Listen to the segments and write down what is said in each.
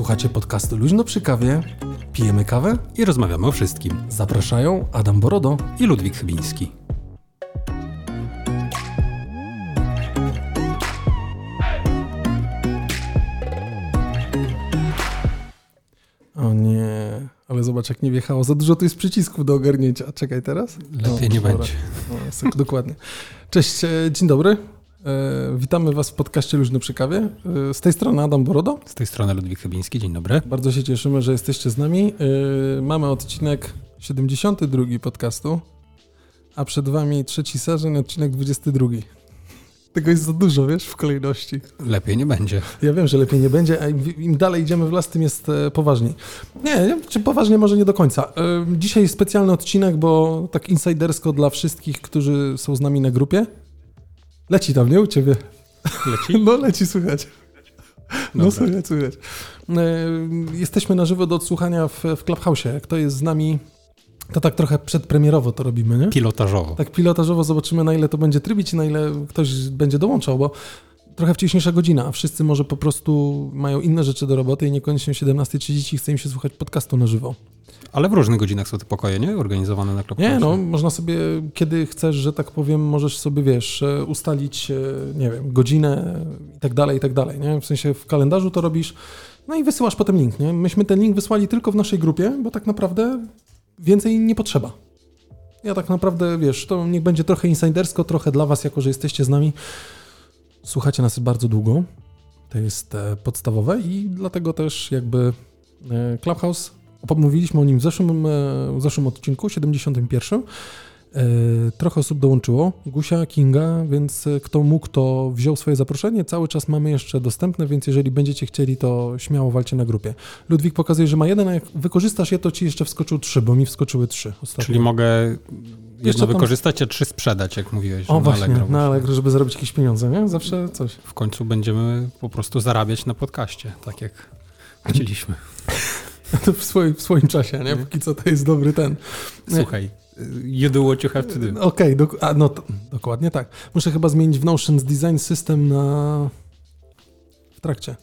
Słuchacie podcastu Luźno przy kawie, pijemy kawę i rozmawiamy o wszystkim. Zapraszają Adam Borodo i Ludwik Chybiński. O nie, ale zobacz jak nie wjechało. Za dużo tu jest przycisków do ogarnięcia. Czekaj teraz. Lepiej no, nie dobra. będzie. No, dokładnie. Cześć, e, dzień dobry. E, witamy Was w podcaście Luźny przy kawie. E, z tej strony Adam Borodo. Z tej strony Ludwik Chybiński. Dzień dobry. Bardzo się cieszymy, że jesteście z nami. E, mamy odcinek 72 podcastu, a przed Wami trzeci sezon, odcinek 22. Tego jest za dużo, wiesz, w kolejności. Lepiej nie będzie. Ja wiem, że lepiej nie będzie, a im, im dalej idziemy w las, tym jest poważniej. Nie, czy poważnie może nie do końca. Dzisiaj specjalny odcinek, bo tak insidersko dla wszystkich, którzy są z nami na grupie. Leci tam, nie u ciebie? Leci? No leci, słychać. No słychać, słychać. E, jesteśmy na żywo do odsłuchania w, w Clubhouse. Kto jest z nami, to tak trochę przedpremierowo to robimy, nie? Pilotażowo. Tak pilotażowo zobaczymy, na ile to będzie trybić i na ile ktoś będzie dołączał, bo trochę wcześniejsza godzina, a wszyscy może po prostu mają inne rzeczy do roboty i niekoniecznie 17.30 chce im się słuchać podcastu na żywo. Ale w różnych godzinach są te pokoje, nie? Organizowane na Clubhouse. Nie, no, można sobie, kiedy chcesz, że tak powiem, możesz sobie, wiesz, e, ustalić, e, nie wiem, godzinę i tak dalej, i tak dalej, nie? W sensie w kalendarzu to robisz, no i wysyłasz potem link, nie? Myśmy ten link wysłali tylko w naszej grupie, bo tak naprawdę więcej nie potrzeba. Ja tak naprawdę, wiesz, to niech będzie trochę insidersko, trochę dla was, jako że jesteście z nami. Słuchacie nas bardzo długo. To jest e, podstawowe i dlatego też jakby Clubhouse Mówiliśmy o nim w zeszłym, e, w zeszłym odcinku, 71. E, trochę osób dołączyło, Gusia, Kinga, więc e, kto mógł, to wziął swoje zaproszenie. Cały czas mamy jeszcze dostępne, więc jeżeli będziecie chcieli, to śmiało walcie na grupie. Ludwik pokazuje, że ma jeden, a jak wykorzystasz je, to ci jeszcze wskoczył trzy, bo mi wskoczyły trzy ostatnio. Czyli mogę jedno tam... wykorzystać, a trzy sprzedać, jak mówiłeś. O właśnie, Allegro, na Allegro, żeby zarobić jakieś pieniądze, nie? Zawsze coś. W końcu będziemy po prostu zarabiać na podcaście, tak jak chcieliśmy. w swoim, w swoim czasie, nie? Póki co to jest dobry ten. Słuchaj, you do what you have to do. Okej, okay, do, no, dokładnie tak. Muszę chyba zmienić w Notions Design System na... w trakcie.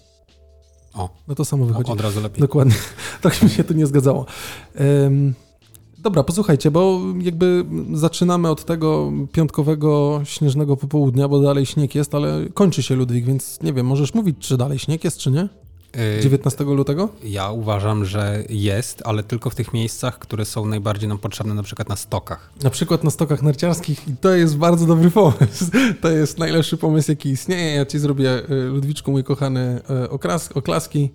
O. No to samo wychodzi. O, od razu lepiej. Dokładnie. Tak mi się tu nie zgadzało. Um, dobra, posłuchajcie, bo jakby zaczynamy od tego piątkowego śnieżnego popołudnia, bo dalej śnieg jest, ale kończy się Ludwik, więc nie wiem, możesz mówić, czy dalej śnieg jest, czy nie? 19 y, lutego? Ja uważam, że jest, ale tylko w tych miejscach, które są najbardziej nam potrzebne, na przykład na stokach. Na przykład na stokach narciarskich i to jest bardzo dobry pomysł. To jest najlepszy pomysł, jaki istnieje. Ja ci zrobię, y, Ludwiczku, mój kochany, y, oklas, oklaski.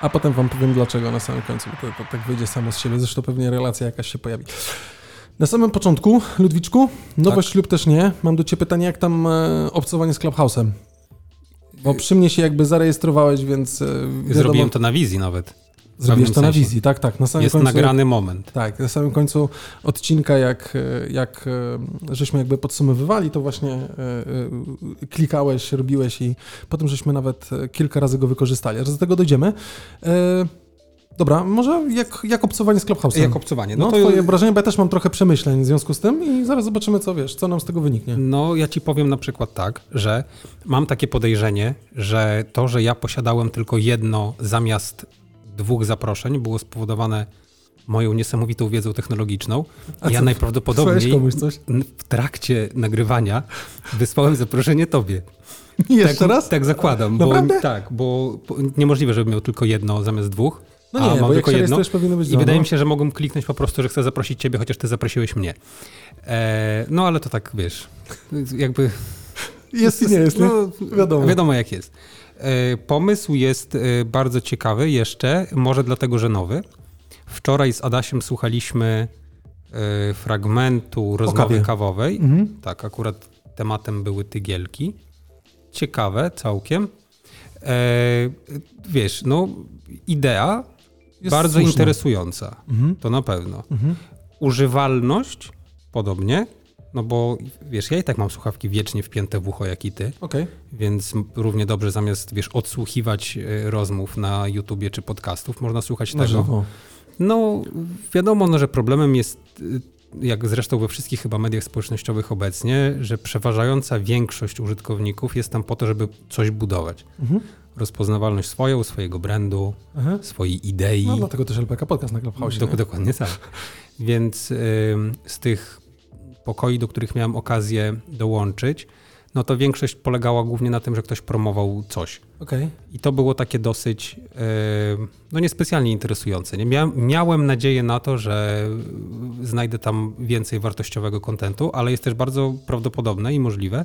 A potem wam powiem dlaczego na samym końcu, bo to, to tak wyjdzie samo z siebie. Zresztą pewnie relacja jakaś się pojawi. Na samym początku, Ludwiczku, nowość tak. lub też nie, mam do Ciebie pytanie, jak tam e, obcowanie z Clubhouse'em? Bo przy mnie się jakby zarejestrowałeś, więc. E, wiadomo, Zrobiłem to na wizji nawet. Zrobiłeś to na wizji, tak, tak. Na samym Jest końcu, nagrany moment. Tak, na samym końcu odcinka, jak, e, jak e, żeśmy jakby podsumowywali, to właśnie klikałeś, robiłeś i potem żeśmy nawet kilka razy go wykorzystali. Aż do tego dojdziemy. Dobra, może jak, jak obcowanie z Clubhouse'em? Jak obcowanie. No, no to twoje wrażenie, bo ja też mam trochę przemyśleń w związku z tym i zaraz zobaczymy, co wiesz, co nam z tego wyniknie. No, ja ci powiem na przykład tak, że mam takie podejrzenie, że to, że ja posiadałem tylko jedno zamiast dwóch zaproszeń, było spowodowane moją niesamowitą wiedzą technologiczną. A ja co, najprawdopodobniej w trakcie nagrywania wysłałem zaproszenie tobie. Jeszcze tak, raz? Tak zakładam. Bo, tak, bo niemożliwe, żebym miał tylko jedno zamiast dwóch. No nie, a mam tylko jedno. powinno być I wydaje mi się, że mogłem kliknąć po prostu, że chcę zaprosić ciebie, chociaż ty zaprosiłeś mnie. E, no ale to tak, wiesz, jakby... Jest i nie jest, no, wiadomo. Wiadomo jak jest. E, pomysł jest e, bardzo ciekawy jeszcze, może dlatego, że nowy. Wczoraj z Adasiem słuchaliśmy e, fragmentu rozmowy kawowej. Mhm. Tak, akurat tematem były tygielki. Ciekawe całkiem. Wiesz, no idea jest bardzo słuszna. interesująca. Mhm. To na pewno. Mhm. Używalność podobnie, no bo wiesz, ja i tak mam słuchawki wiecznie wpięte w ucho jak i ty. Okay. Więc równie dobrze zamiast, wiesz, odsłuchiwać e, rozmów na YouTubie czy podcastów, można słuchać na tego. Żywo. No, wiadomo, no, że problemem jest, e, jak zresztą we wszystkich chyba mediach społecznościowych obecnie, że przeważająca większość użytkowników jest tam po to, żeby coś budować. Mhm rozpoznawalność swoją, swojego brandu, Aha. swojej idei. No dlatego też LPK Podcast na Clubhouse. Dok dokładnie tak. Więc y, z tych pokoi, do których miałem okazję dołączyć, no to większość polegała głównie na tym, że ktoś promował coś. Okay. I to było takie dosyć, no niespecjalnie interesujące. Nie? miałem nadzieję na to, że znajdę tam więcej wartościowego kontentu, ale jest też bardzo prawdopodobne i możliwe,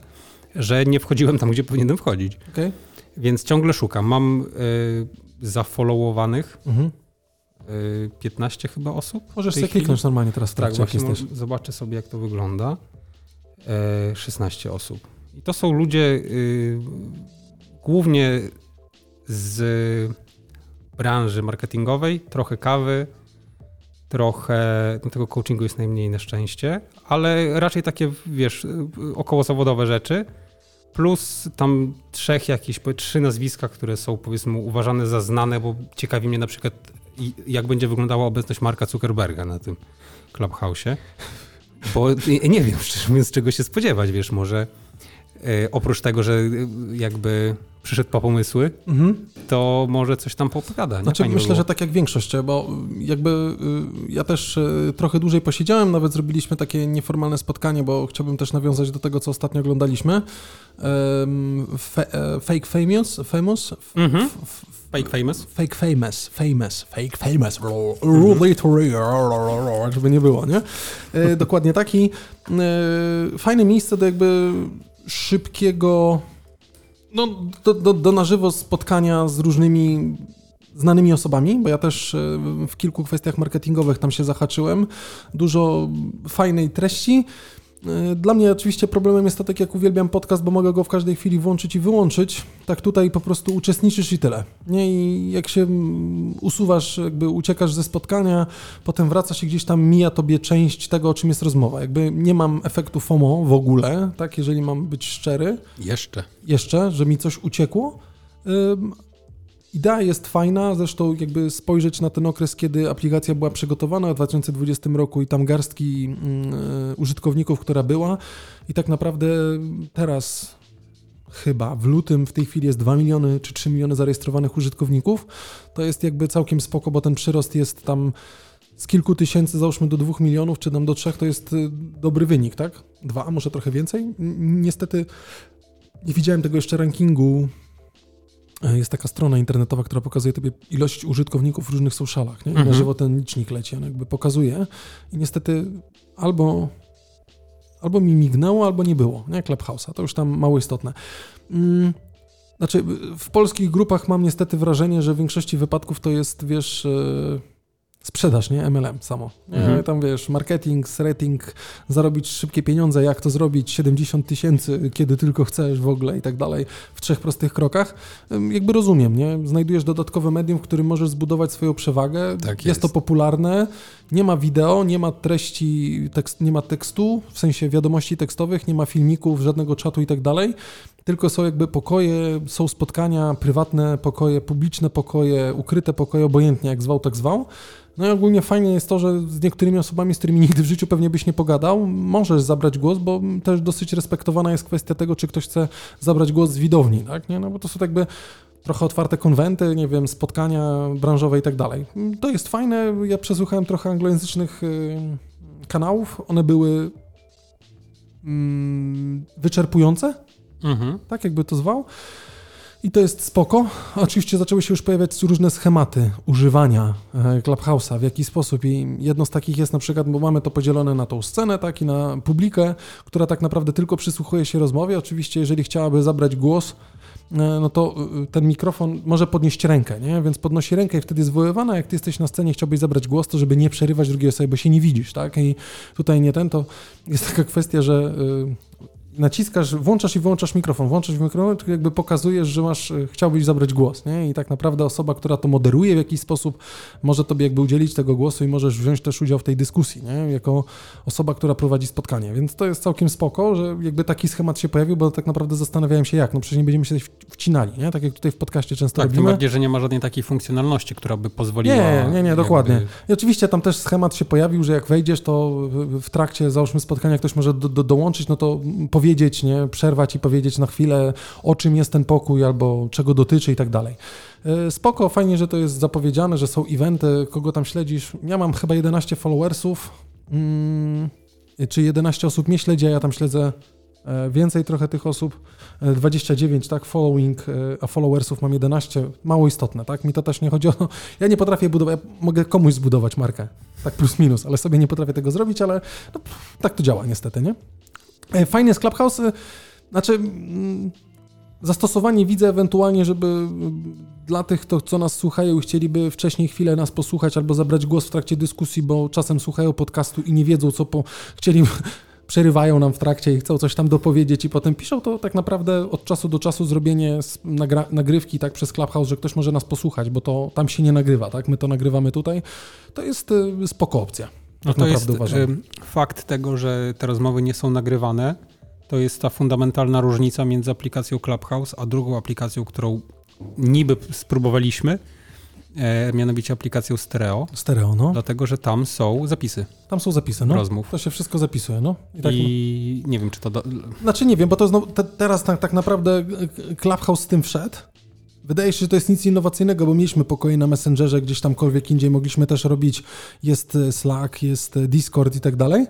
że nie wchodziłem tam, gdzie powinienem wchodzić. Okay. Więc ciągle szukam. Mam y, zafollowowanych mhm. Y, 15 chyba osób. Możesz sobie kliknąć normalnie teraz w tak, trakcie, tak, jesteś. Zobaczę sobie, jak to wygląda. Y, 16 osób. I to są ludzie y, głównie z branży marketingowej, trochę kawy, trochę, no tego coachingu jest najmniej na szczęście, ale raczej takie, wiesz, około zawodowe rzeczy plus tam trzech jakieś, trzy nazwiska, które są powiedzmy uważane za znane, bo ciekawi mnie na przykład jak będzie wyglądała obecność Marka Zuckerberga na tym Clubhouse'ie. Bo nie wiem, szczerze mówiąc, czego się spodziewać, wiesz, może oprócz tego, że e, jakby przyszedł po pomysły, mhm. to może coś tam popowiada. Znaczy, myślę, że tak jak większość, bo jakby y, ja też y, trochę dłużej posiedziałem, nawet zrobiliśmy takie nieformalne spotkanie, bo chciałbym też nawiązać do tego, co ostatnio oglądaliśmy. E, fake Famous? famous? Mhm. Fake Famous? Fake Famous, Famous, Fake Famous, mhm. żeby nie było, nie? E, dokładnie taki. E, fajne miejsce do jakby szybkiego no, do, do, do na żywo spotkania z różnymi znanymi osobami, bo ja też e, w kilku kwestiach marketingowych tam się zahaczyłem. Dużo fajnej treści. E, dla mnie oczywiście problemem jest to, tak jak uwielbiam podcast, bo mogę go w każdej chwili włączyć i wyłączyć. Tak tutaj po prostu uczestniczysz i tyle. Nie? I jak się mm, usuwasz, jakby uciekasz ze spotkania, potem wracasz i gdzieś tam mija tobie część tego, o czym jest rozmowa. Jakby nie mam efektu FOMO w ogóle, tak, jeżeli mam być szczery. Jeszcze. Jeszcze, że mi coś uciekło. Idea jest fajna, zresztą jakby spojrzeć na ten okres, kiedy aplikacja była przygotowana w 2020 roku i tam garstki mm, e, użytkowników, która była i tak naprawdę teraz chyba w lutym w tej chwili jest 2 miliony czy 3 miliony zarejestrowanych użytkowników, to jest jakby całkiem spoko, bo ten przyrost jest tam z kilku tysięcy, załóżmy do 2 milionów, czy tam do 3, to jest y, dobry wynik, tak? Dwa, może trochę więcej? Niestety nie widziałem tego jeszcze rankingu E, jest taka strona internetowa, która pokazuje tobie ilość użytkowników w różnych socialach, nie? I mhm. na żywo ten licznik leci, on jakby pokazuje i niestety albo, albo mi mignęło, albo nie było, nie? Clubhouse'a, to już tam mało istotne. Mm, znaczy, w polskich grupach mam niestety wrażenie, że w większości wypadków to jest, wiesz... Sprzedaż, nie? MLM samo. Mhm. Tam wiesz, marketing, rating, zarobić szybkie pieniądze, jak to zrobić, 70 tysięcy, kiedy tylko chcesz w ogóle i tak dalej, w trzech prostych krokach. Jakby rozumiem, nie? Znajdujesz dodatkowe medium, w którym możesz zbudować swoją przewagę. Tak jest. jest to popularne, nie ma wideo, nie ma treści, tekst, nie ma tekstu, w sensie wiadomości tekstowych, nie ma filmików, żadnego czatu i tak dalej tylko są jakby pokoje, są spotkania, prywatne pokoje, publiczne pokoje, ukryte pokoje, obojętnie jak zwał, tak zwał. No i ogólnie fajnie jest to, że z niektórymi osobami, z którymi nigdy w życiu pewnie byś nie pogadał, możesz zabrać głos, bo też dosyć respektowana jest kwestia tego, czy ktoś chce zabrać głos z widowni, tak? Nie? No bo to są jakby trochę otwarte konwenty, nie wiem, spotkania branżowe i tak dalej. To jest fajne. Ja przesłuchałem trochę anglojęzycznych y, kanałów. One były mm, wyczerpujące, mhm. tak jakby to zwał. I to jest spoko. Oczywiście zaczęły się już pojawiać różne schematy używania e, Clubhouse'a, w jaki sposób. I jedno z takich jest na przykład, bo mamy to podzielone na tą scenę, tak i na publikę, która tak naprawdę tylko przysłuchuje się rozmowie. Oczywiście, jeżeli chciałaby zabrać głos, e, no to e, ten mikrofon może podnieść rękę, nie? Więc podnosi rękę i wtedy jest zwoływana. Jak ty jesteś na scenie, chciałbyś zabrać głos, to żeby nie przerywać drugiej osoby, bo się nie widzisz, tak? I tutaj nie ten, to jest taka kwestia, że naciskasz, włączasz i wyłączasz mikrofon, włączasz mikrofon, jakby pokazujesz, że masz, e, chciałbyś zabrać głos, nie? I tak naprawdę osoba, która to moderuje w jakiś sposób, może tobie jakby udzielić tego głosu i możesz wziąć też udział w tej dyskusji, nie? Jako osoba, która prowadzi spotkanie. Więc to jest całkiem spoko, że jakby taki schemat się pojawił, bo tak naprawdę zastanawiałem się jak, no przecież nie będziemy się wcinali, nie? Tak jak tutaj w podcaście często tak, robimy. tym bardziej, że nie ma żadnej takiej funkcjonalności, która by pozwoliła... Nie, nie, nie, dokładnie. Jakby... I oczywiście tam też schemat się pojawił, że jak wejdziesz, to w trakcie, załóżmy spotkania, ktoś może do, do, dołączyć, no to powiedzieć, nie? Przerwać i powiedzieć na chwilę, o czym jest ten pokój albo czego dotyczy i tak dalej. E, spoko, fajnie, że to jest zapowiedziane, że są eventy, kogo tam śledzisz. Ja mam chyba 11 followersów, mm, czy 11 osób mnie śledzi, a ja tam śledzę e, więcej trochę tych osób. 29, tak, following, a followersów mam 11, mało istotne, tak, mi to też nie chodzi o, ja nie potrafię budować, ja mogę komuś zbudować markę, tak plus minus, ale sobie nie potrafię tego zrobić, ale no, tak to działa niestety, nie? E, fajnie jest Clubhouse, e, znaczy mm, zastosowanie widzę ewentualnie, żeby mm, dla tych, to, co nas słuchają i chcieliby wcześniej chwilę nas posłuchać albo zabrać głos w trakcie dyskusji, bo czasem słuchają podcastu i nie wiedzą, co po... chcieli przerywają nam w trakcie i chcą coś tam dopowiedzieć i potem piszą, to tak naprawdę od czasu do czasu zrobienie nagrywki tak przez Clubhouse, że ktoś może nas posłuchać, bo to tam się nie nagrywa, tak? My to nagrywamy tutaj, to jest y, spoko opcja. No tak to jest uważam. fakt tego, że te rozmowy nie są nagrywane, to jest ta fundamentalna różnica między aplikacją Clubhouse a drugą aplikacją, którą niby spróbowaliśmy, e, mianowicie aplikacją Stereo. Stereo, no. Dlatego, że tam są zapisy. Tam są zapisy, no. Rozmów. To się wszystko zapisuje, no. I, tak, I nie wiem, czy to... Do... Znaczy nie wiem, bo to znowu, te, teraz tak, tak naprawdę Clubhouse z tym wszedł, Wydaje się, że to jest nic innowacyjnego, bo mieliśmy pokoje na Messengerze, gdzieś tamkolwiek indziej mogliśmy też robić, jest e, Slack, jest e, Discord i tak dalej.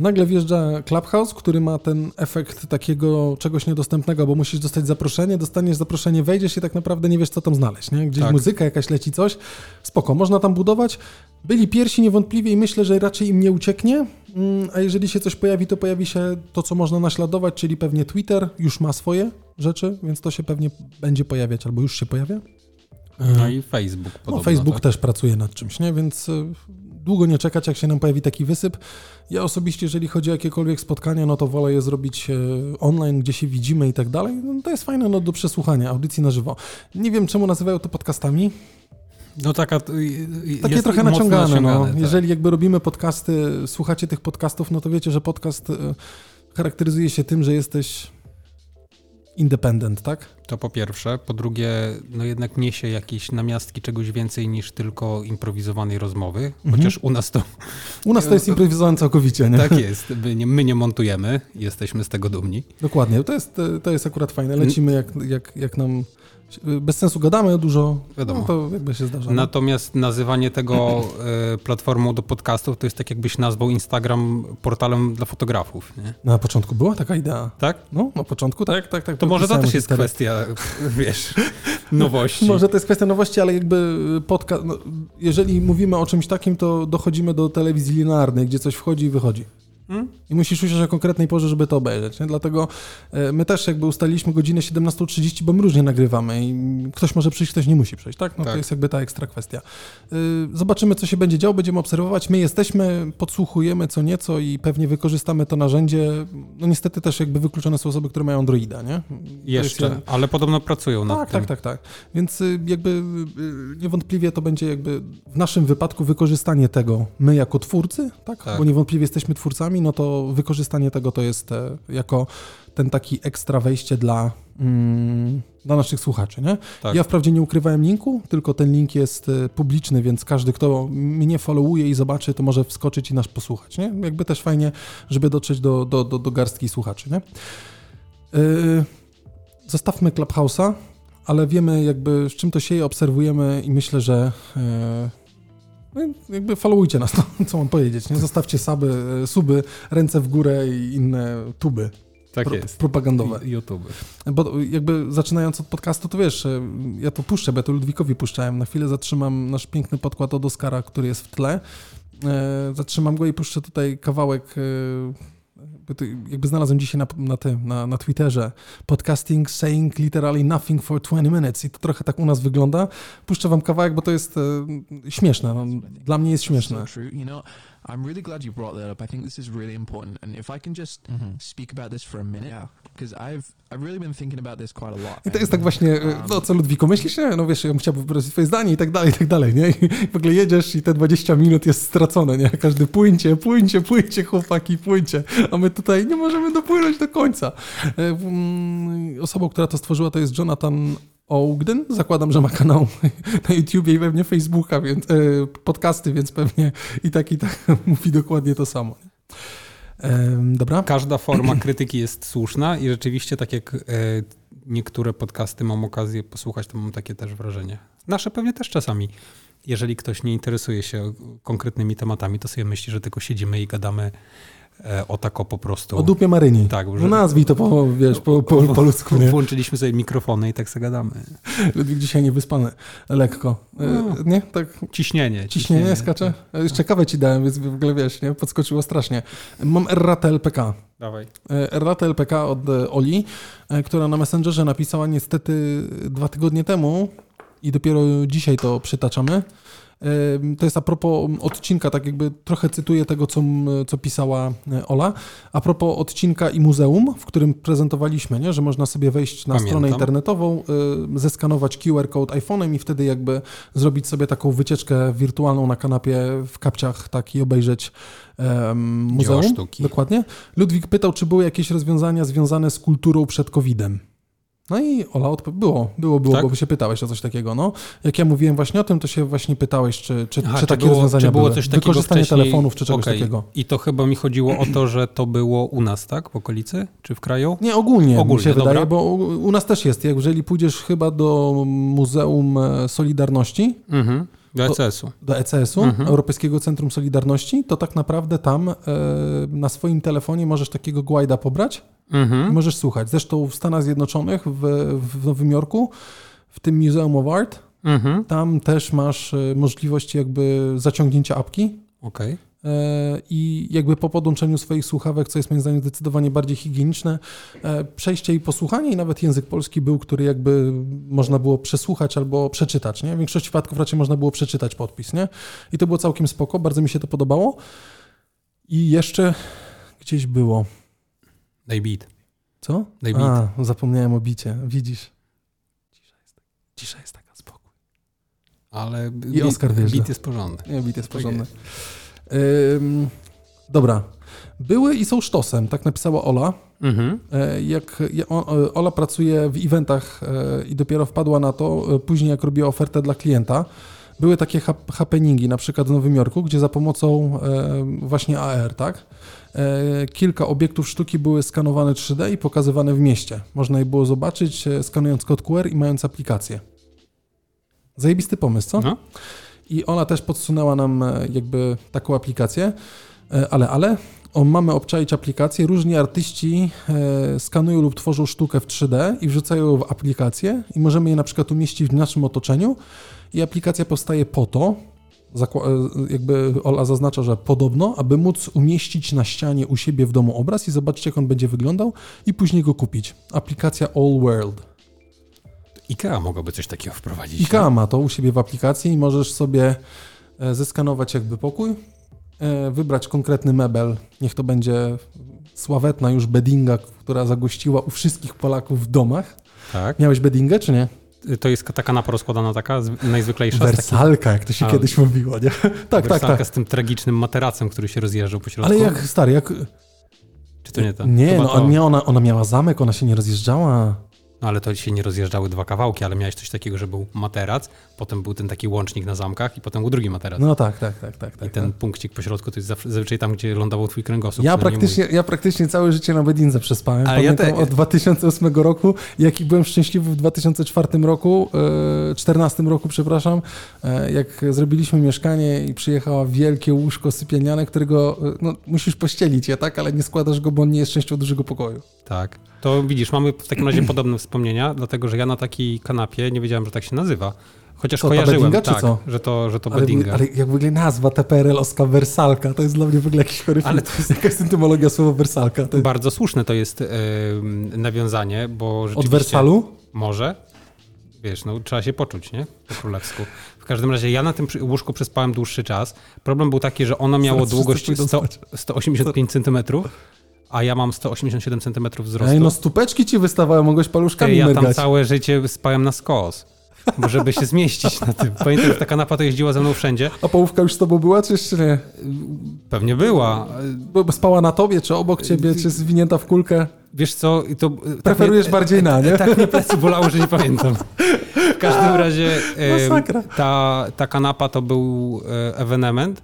Nagle wjeżdża Clubhouse, który ma ten efekt takiego czegoś niedostępnego, bo musisz dostać zaproszenie, dostaniesz zaproszenie, wejdziesz i tak naprawdę nie wiesz, co tam znaleźć. Nie? Gdzieś tak. muzyka jakaś leci, coś. Spoko, można tam budować. Byli pierwsi niewątpliwie i myślę, że raczej im nie ucieknie, mm, a jeżeli się coś pojawi, to pojawi się to, co można naśladować, czyli pewnie Twitter już ma swoje rzeczy, więc to się pewnie będzie pojawiać albo już się pojawia. No i Facebook no, podobno, No Facebook tak? też pracuje nad czymś, nie? Więc y, długo nie czekać, jak się nam pojawi taki wysyp. Ja osobiście, jeżeli chodzi o jakiekolwiek spotkania, no to wolę je zrobić y, online, gdzie się widzimy i tak dalej. No, to jest fajne no, do przesłuchania, audycji na żywo. Nie wiem, czemu nazywają to podcastami. No taka, Takie trochę naciągane. no. Tak. Jeżeli jakby robimy podcasty, słuchacie tych podcastów, no to wiecie, że podcast y, charakteryzuje się tym, że jesteś independent, tak? To po pierwsze. Po drugie, no jednak niesie jakieś namiastki czegoś więcej niż tylko improwizowanej rozmowy, mhm. chociaż u nas to... U nas to jest improwizowane całkowicie, nie? Tak jest. My nie, my nie montujemy, jesteśmy z tego dumni. Dokładnie. To jest, to jest akurat fajne. Lecimy jak, jak, jak nam bez sensu gadamy dużo, Wiadomo. No to jakby się zdarza. Natomiast nazywanie tego e, platformą do podcastów to jest tak jakbyś nazwał Instagram portalem dla fotografów. Nie? Na początku była taka idea. Tak? No, na początku tak, tak, tak. To może to też jest kwestia, wiesz, nowości. może to jest kwestia nowości, ale jakby podcast, no, jeżeli mówimy o czymś takim, to dochodzimy do telewizji linearnej, gdzie coś wchodzi i wychodzi. Hmm? I musisz usiąść o konkretnej porze, żeby to obejrzeć. Nie? Dlatego e, my też jakby ustaliliśmy godzinę 17.30, bo my różnie nagrywamy i ktoś może przyjść, ktoś nie musi przyjść, tak? No tak. to jest jakby ta ekstra kwestia. E, zobaczymy, co się będzie działo, będziemy obserwować. My jesteśmy, podsłuchujemy co nieco i pewnie wykorzystamy to narzędzie. No niestety też jakby wykluczone są osoby, które mają Androida, nie? Jeszcze, jest... ale podobno pracują nad tak, tym. Tak, tak, tak. Więc y, jakby y, niewątpliwie to będzie jakby w naszym wypadku wykorzystanie tego my jako twórcy, tak? tak. Bo niewątpliwie jesteśmy twórcami, no to wykorzystanie tego to jest e, jako ten taki ekstra wejście dla, mm, dla naszych słuchaczy. Nie? Tak. Ja wprawdzie nie ukrywałem linku, tylko ten link jest e, publiczny, więc każdy, kto mnie followuje i zobaczy, to może wskoczyć i nas posłuchać. Nie? Jakby też fajnie, żeby dotrzeć do, do, do, do garstki słuchaczy. Nie? Yy, zostawmy Clubhouse'a, ale wiemy jakby z czym to się obserwujemy i myślę, że yy, no, jakby followujcie nas, to, co mam powiedzieć, nie? Zostawcie suby, e, suby, ręce w górę i inne tuby. Tak pro, jest. Propagandowe. YouTube. Bo jakby zaczynając od podcastu, to wiesz, e, ja to puszczę, bo ja to Ludwikowi puszczałem. Na chwilę zatrzymam nasz piękny podkład od Oscara, który jest w tle. E, zatrzymam go i puszczę tutaj kawałek jakby znalazłem dzisiaj na, na tym, na, na Twitterze, podcasting saying literally nothing for 20 minutes i to trochę tak u nas wygląda. Puszczę wam kawałek, bo to jest e, śmieszne. No, dla mnie jest śmieszne. I'm really glad you brought that up. I think this is really important. And if I can just mm-hmm. speak about this for a minute, because I've I've really been thinking about this quite a lot. I to jest tak właśnie, um, no co Ludwiku, myślisz, nie? no wiesz, ja bym chciał wybrać swoje zdanie i tak dalej, i tak dalej, nie? I w ogóle jedziesz i te 20 minut jest stracone, nie? Każdy płyńcie, płyńcie, płyńcie, chłopaki, płyńcie. A my tutaj nie możemy dopłynąć do końca. E, mm, osobą, która to stworzyła, to jest Jonathan Ogden. Zakładam, że ma kanał na YouTubie i pewnie Facebooka, więc e, podcasty, więc pewnie i tak i tak mówi dokładnie to samo. Dobra. Każda forma krytyki jest słuszna i rzeczywiście tak jak e, niektóre podcasty mam okazję posłuchać, to mam takie też wrażenie. Nasze pewnie też czasami. Jeżeli ktoś nie interesuje się konkretnymi tematami, to sobie myśli, że tylko siedzimy i gadamy o tako po prostu. O dupie Maryni. Tak. Że... No nazwij to po, wiesz, po, po, po ludzku, nie? Włączyliśmy sobie mikrofony i tak sobie gadamy. Ludwik dzisiaj nie wyspany. Lekko. E, no. Nie? Tak. Ciśnienie. Ciśnienie, ciśnienie skacze? Tak. Jeszcze kawę ci dałem, więc w ogóle wiesz, nie? Podskoczyło strasznie. Mam erratę LPK. Dawaj. E, erratę LPK od Oli, która na Messengerze napisała niestety dwa tygodnie temu i dopiero dzisiaj to przytaczamy. To jest a propos odcinka, tak jakby trochę cytuję tego, co, co pisała e, Ola. A propos odcinka i muzeum, w którym prezentowaliśmy, nie? że można sobie wejść na Pamiętam. stronę internetową, e, zeskanować QR code iPhone'em i wtedy jakby zrobić sobie taką wycieczkę wirtualną na kanapie w kapciach tak i obejrzeć um, muzeum. Dokładnie. Ludwik pytał, czy były jakieś rozwiązania związane z kulturą przed COVID-em. No i Ola odpowiedziała, było, było, było, tak? bo się pytałeś o coś takiego. No. Jak ja mówiłem właśnie o tym, to się właśnie pytałeś, czy, czy, Aha, czy takie było, rozwiązania czy było były. coś takiego Wykorzystanie wcześniej... telefonów, czy czegoś okay. takiego. I to chyba mi chodziło o to, że to było u nas, tak? W okolicy? Czy w kraju? Nie, ogólnie, ogólnie mi się dobra. wydaje, bo u, nas też jest. Jeżeli pójdziesz chyba do Muzeum Solidarności, mhm. Do ECS-u. Do ECS-u, mhm. Europejskiego Centrum Solidarności, to tak naprawdę tam e, na swoim telefonie możesz takiego guida pobrać mhm. i możesz słuchać. Zresztą w Stanach Zjednoczonych, w, w Nowym Jorku, w tym Museum of Art, mhm. tam też masz e, możliwość jakby zaciągnięcia apki. Okay. E, i jakby po podłączeniu swoich słuchawek, co jest moim zdaniem zdecydowanie bardziej higieniczne, e, przejście i posłuchanie i nawet język polski był, który jakby można było przesłuchać albo przeczytać, nie? W większości przypadków raczej można było przeczytać podpis, nie? I to było całkiem spoko, bardzo mi się to podobało. I jeszcze gdzieś było... Daj beat. Co? Daj beat. A, zapomniałem o bicie, widzisz. Cisza jest, cisza jest taka spokój. Ale I Oskar wierzy. Bit jest porządny. Nie, bit jest porządny. Tak Ym, dobra. Były i są sztosem, tak napisała Ola. Mhm. E, jak Ola pracuje w eventach e, i dopiero wpadła na to, e, później jak robiła ofertę dla klienta, były takie happeningi, na przykład w Nowym Jorku, gdzie za pomocą właśnie AR, tak? Kilka obiektów sztuki były skanowane 3D i pokazywane w mieście. Można je było zobaczyć, skanując kod QR i mając aplikację. Zajebisty pomysł, co? No. I ona też podsunęła nam e, jakby taką aplikację, e, ale, ale o, mamy obczaić aplikację. Różni artyści e, skanują lub tworzą sztukę w 3D i wrzucają ją w aplikację i możemy je na przykład umieścić w naszym otoczeniu i aplikacja powstaje po to, jakby Ola zaznacza, że podobno, aby móc umieścić na ścianie u siebie w domu obraz i zobaczyć, jak on będzie wyglądał i później go kupić. Aplikacja All World. IKEA mogłaby coś takiego wprowadzić. IKEA no? ma to u siebie w aplikacji i możesz sobie e, zeskanować jakby pokój, e, wybrać konkretny mebel, niech to będzie sławetna już beddinga, która zagościła u wszystkich Polaków w domach. Tak. Miałeś beddingę, czy nie? To jest taka kanapa rozkładana taka, najzwyklejsza. Wersalka, jak to się A, kiedyś mówiło, nie? tak, tak, tak. z tym tragicznym materacem, który się rozjeżdżał po środku. Ale jak, stary, jak... Czy to nie to? Nie, no, to... nie ona, ona miała zamek, ona się nie rozjeżdżała. No ale to się nie rozjeżdżały dwa kawałki, ale miałeś coś takiego, że był materac, potem był ten taki łącznik na zamkach i potem był drugi materac. No tak, tak, tak. tak, tak I ten tak. punkcik po środku to jest zazwyczaj tam, gdzie lądował twój kręgosłup. Ja praktycznie, ja praktycznie całe życie na Bedinze przespałem. Ale Pamiętam ja te... od 2008 roku, jaki byłem szczęśliwy w 2004 roku, e, 14 roku, przepraszam, e, jak zrobiliśmy mieszkanie i przyjechała wielkie łóżko sypialniane, którego e, no, musisz pościelić je, tak, ale nie składasz go, bo on nie jest częścią dużego pokoju. Tak. To widzisz, mamy w takim razie podobne wspomnienia, dlatego że ja na takiej kanapie nie wiedziałem, że tak się nazywa. Chociaż co, kojarzyłem, bedinga, tak, że to, że to ale, bedinga. Ale jak w ogóle nazwa TPRL-owska wersalka, to jest dla mnie w ogóle jakiś chory Ale to jest jakaś syntymologia słowa wersalka. Jest... Bardzo słuszne to jest yy, nawiązanie, bo rzeczywiście... Od wersalu? Może. Wiesz, no trzeba się poczuć, nie? Po królewsku. W każdym razie ja na tym łóżku przespałem dłuższy czas. Problem był taki, że ono miało Zaraz długość 100, 185 centymetrów a ja mam 187 cm wzrostu. Ej, no stupeczki ci wystawały, mogłeś paluszkami Ja mrygać. tam całe życie spałem na skos. Żeby się zmieścić na tym. Pamiętam, że ta kanapa to jeździła ze mną wszędzie. A połówka już z tobą była, czy jeszcze nie? Pewnie była. Bo spała na tobie, czy obok ciebie, czy zwinięta w kulkę? Wiesz co, to... Preferujesz tak bardziej na, nie? Tak mnie plecy bolało, że nie pamiętam. W każdym razie e, ta, ta kanapa to był e, ewenement.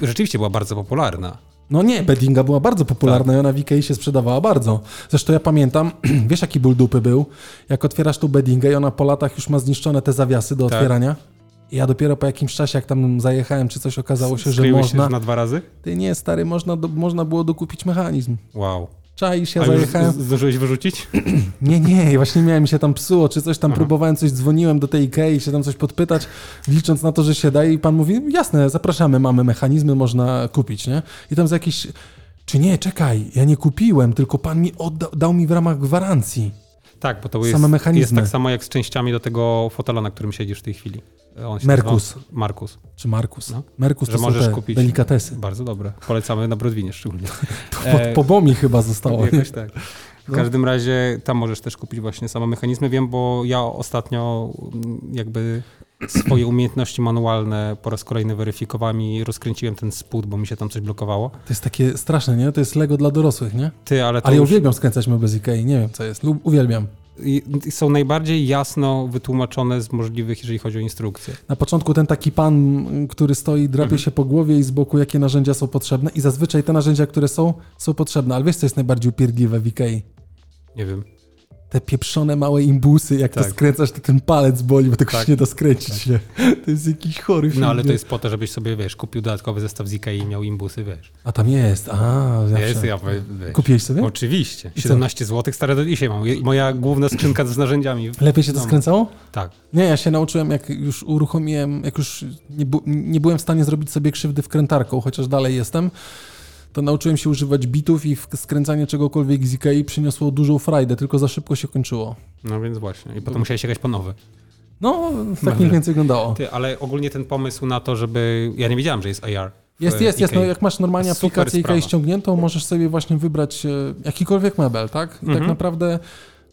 E, rzeczywiście była bardzo popularna. No nie, beddinga była bardzo popularna tak. i ona w Ikei się sprzedawała bardzo. Zresztą ja pamiętam, wiesz jaki ból dupy był? Jak otwierasz tą beddingę i ona po latach już ma zniszczone te zawiasy do tak. otwierania. I ja dopiero po jakimś czasie, jak tam zajechałem, czy coś okazało się, że można... na dwa razy? Ty nie, stary, można, do, można było dokupić mechanizm. Wow. Czaisz, ja A zajechałem. Zdążyłeś wyrzucić? Nie, nie, właśnie miałem się tam psuło, czy coś tam Aha. próbowałem, coś dzwoniłem do tej Ikei, się tam coś podpytać, licząc na to, że się daje i pan mówi, jasne, zapraszamy, mamy mechanizmy, można kupić, nie? I tam za jakieś, czy nie, czekaj, ja nie kupiłem, tylko pan mi oddał, dał mi w ramach gwarancji. Tak, bo to jest, jest tak samo jak z częściami do tego fotela, na którym siedzisz w tej chwili. On się Merkus. Markus. Czy Markus? No. Merkus to Że możesz kupić delikatesy. Bardzo dobre. Polecamy na Brodwinie szczególnie. to e, po bomi chyba zostało. Jakoś tak. W no. każdym razie tam możesz też kupić właśnie same mechanizmy. Wiem, bo ja ostatnio mm, jakby swoje umiejętności manualne po raz kolejny weryfikowałem i rozkręciłem ten spód, bo mi się tam coś blokowało. To jest takie straszne, nie? To jest Lego dla dorosłych, nie? Ty, ale to ale ja już... uwielbiam skręcać meble z Ikei, nie wiem co jest. Lub uwielbiam są najbardziej jasno wytłumaczone z możliwych, jeżeli chodzi o instrukcje. Na początku ten taki pan, który stoi, drapie mhm. się po głowie i z boku, jakie narzędzia są potrzebne i zazwyczaj te narzędzia, które są, są potrzebne. Ale wiesz, co jest najbardziej upierdliwe w Ikei? Nie wiem te pieprzone małe imbusy, jak tak. to skręcasz, to ten palec boli, bo tego tak. się nie da skręcić. Tak. Się. To jest jakiś chory film. No ale to jest po to, żebyś sobie, wiesz, kupił dodatkowy zestaw z Ikei i miał imbusy, wiesz. A tam jest, a zawsze. Jest, ja, wiesz. Kupiłeś sobie? Oczywiście. 17 zł stare do dzisiaj mam. Moja główna skrzynka z narzędziami. Lepiej się to skręcało? Tak. Nie, ja się nauczyłem, jak już uruchomiłem, jak już nie, nie byłem w stanie zrobić sobie krzywdy wkrętarką, chociaż dalej jestem, to nauczyłem się używać bitów i skręcanie czegokolwiek z Ikei przyniosło dużą frajdę, tylko za szybko się kończyło. No więc właśnie. I potem musiałeś jechać po nowe. No, tak mniej więcej wyglądało. Ty, ale ogólnie ten pomysł na to, żeby... Ja nie wiedziałem, że jest AR. Jest, jest, jest. No, jak masz normalnie aplikację IKEA ściągniętą, możesz sobie właśnie wybrać e, jakikolwiek mebel, tak? I tak mhm. tak naprawdę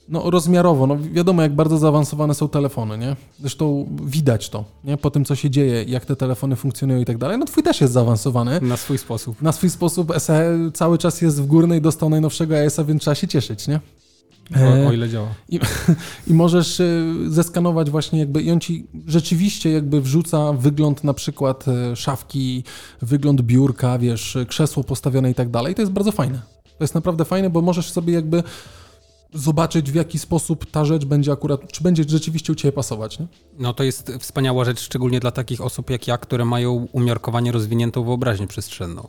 no, rozmiarowo, no wiadomo jak bardzo zaawansowane są telefony, nie? Zresztą widać to, nie? Po tym, co się dzieje, jak te telefony funkcjonują i tak dalej. No twój też jest zaawansowany. Na swój sposób. Na swój sposób SE cały czas jest w górnej, dostał najnowszego AS-a, więc trzeba się cieszyć, nie? O, o, ile działa. I, I, możesz e, zeskanować właśnie jakby, i on ci rzeczywiście jakby wrzuca wygląd na przykład e, szafki, wygląd biurka, wiesz, krzesło postawione i tak dalej. To jest bardzo fajne. To jest naprawdę fajne, bo możesz sobie jakby zobaczyć, w jaki sposób ta rzecz będzie akurat, czy będzie rzeczywiście u Ciebie pasować. Nie? No to jest wspaniała rzecz, szczególnie dla takich osób jak ja, które mają umiarkowanie rozwiniętą wyobraźnię przestrzenną.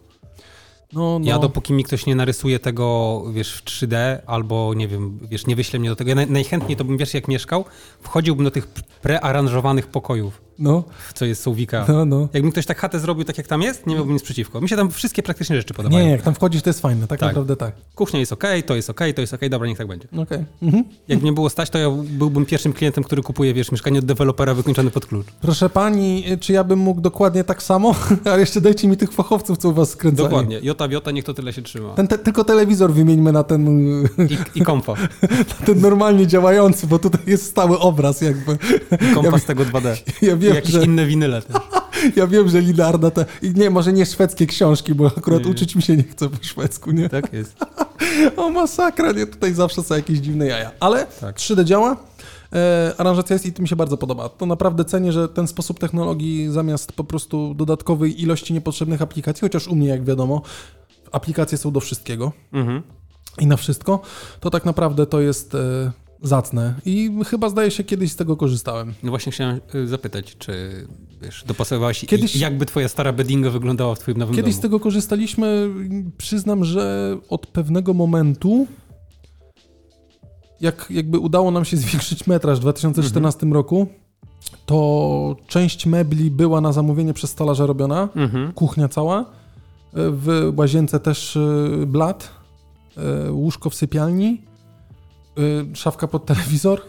No, no. Ja dopóki mi ktoś nie narysuje tego, wiesz, w 3D albo, nie wiem, wiesz, nie wyśle mnie do tego, ja najchętniej to bym, wiesz, jak mieszkał, wchodziłbym do tych prearanżowanych pokojów no. co jest Sołwika. No, no. Jakbym ktoś tak chatę zrobił tak, jak tam jest, nie miałbym nic przeciwko. Mi się tam wszystkie praktycznie rzeczy podobają. Nie, jak tam wchodzisz, to jest fajne, tak, tak. naprawdę tak. Kuchnia jest ok, to jest ok, to jest ok, dobra, niech tak będzie. Okay. Mhm. Jak mnie było stać, to ja byłbym pierwszym klientem, który kupuje, wiesz, mieszkanie od dewelopera wykończone pod klucz. Proszę pani, czy ja bym mógł dokładnie tak samo? Ale jeszcze dajcie mi tych fachowców, co u was skręcają. Dokładnie. Jota Jota, niech to tyle się trzyma. Ten te, tylko telewizor wymieńmy na ten... I, i kompa. na ten normalnie działający, bo tutaj jest stały obraz jakby. I kompa ja, z tego 2D. Ja wiem, I jakieś że... inne winy tyle też. Ja wiem, że linearna te... Nie, może nie szwedzkie książki, bo akurat nie. uczyć mi się nie chce po szwedzku, nie? Tak jest. o masakra, nie? Tutaj zawsze są jakieś dziwne jaja. Ale tak. 3D działa. E, aranżacja jest i to mi się bardzo podoba. To naprawdę cenię, że ten sposób technologii zamiast po prostu dodatkowej ilości niepotrzebnych aplikacji, chociaż u mnie, jak wiadomo, aplikacje są do wszystkiego mhm. i na wszystko, to tak naprawdę to jest e, zacne i chyba zdaje się kiedyś z tego korzystałem. No właśnie chciałem y, zapytać, czy wiesz, dopasowałeś kiedyś, jakby twoja stara beddinga wyglądała w twoim nowym Kiedyś domu? z tego korzystaliśmy, przyznam, że od pewnego momentu jak jakby udało nam się zwiększyć metraż w 2014 mhm. roku, to część mebli była na zamówienie przez stolarza robiona, mhm. kuchnia cała, w łazience też y, blat, y, łóżko w sypialni, Y, szafka pod telewizor,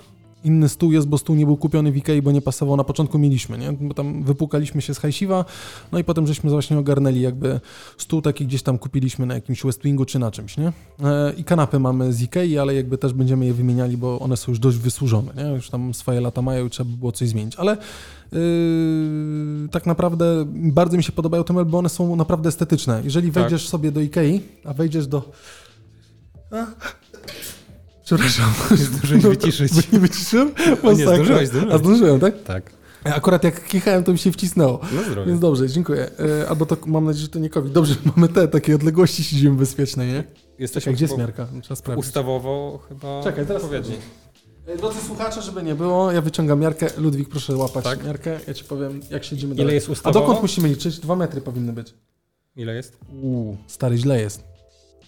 inny stół jest, bo stół nie był kupiony w Ikei, bo nie pasował. Na początku mieliśmy, nie? Bo tam wypukaliśmy się z hajsiwa, no i potem żeśmy właśnie ogarnęli jakby stół taki gdzieś tam kupiliśmy na jakimś West Wingu czy na czymś, nie? E, I kanapy mamy z Ikei, ale jakby też będziemy je wymieniali, bo one są już dość wysłużone, nie? Już tam swoje lata mają i trzeba by było coś zmienić, ale Yy, tak naprawdę bardzo mi się podobają te meble, bo one są naprawdę estetyczne. Jeżeli tak. wejdziesz tak. sobie do Ikei, a wejdziesz do... A? Przepraszam. Nie zdążyłeś wyciszyć. Nie wyciszyłem? nie, zdążyłeś, zdążyłeś. A zdążyłem, tak? Tak. Akurat jak kichałem, to mi się wcisnęło. No Więc dobrze, dziękuję. E, albo to mam nadzieję, że to nie COVID. Dobrze, mamy te takie odległości, siedzimy bezpieczne, nie? Jesteśmy Gdzie jest miarka? Trzeba sprawdzić. Ustawowo chyba Czekaj, teraz odpowiedni. E, Drodzy słuchacze, żeby nie było, ja wyciągam miarkę. Ludwik, proszę łapać Tak? miarkę. Ja ci powiem, jak siedzimy Ile dalej. jest A ustawowo? dokąd musimy liczyć? Dwa metry powinny być. Ile jest? Uuu, stary, źle jest.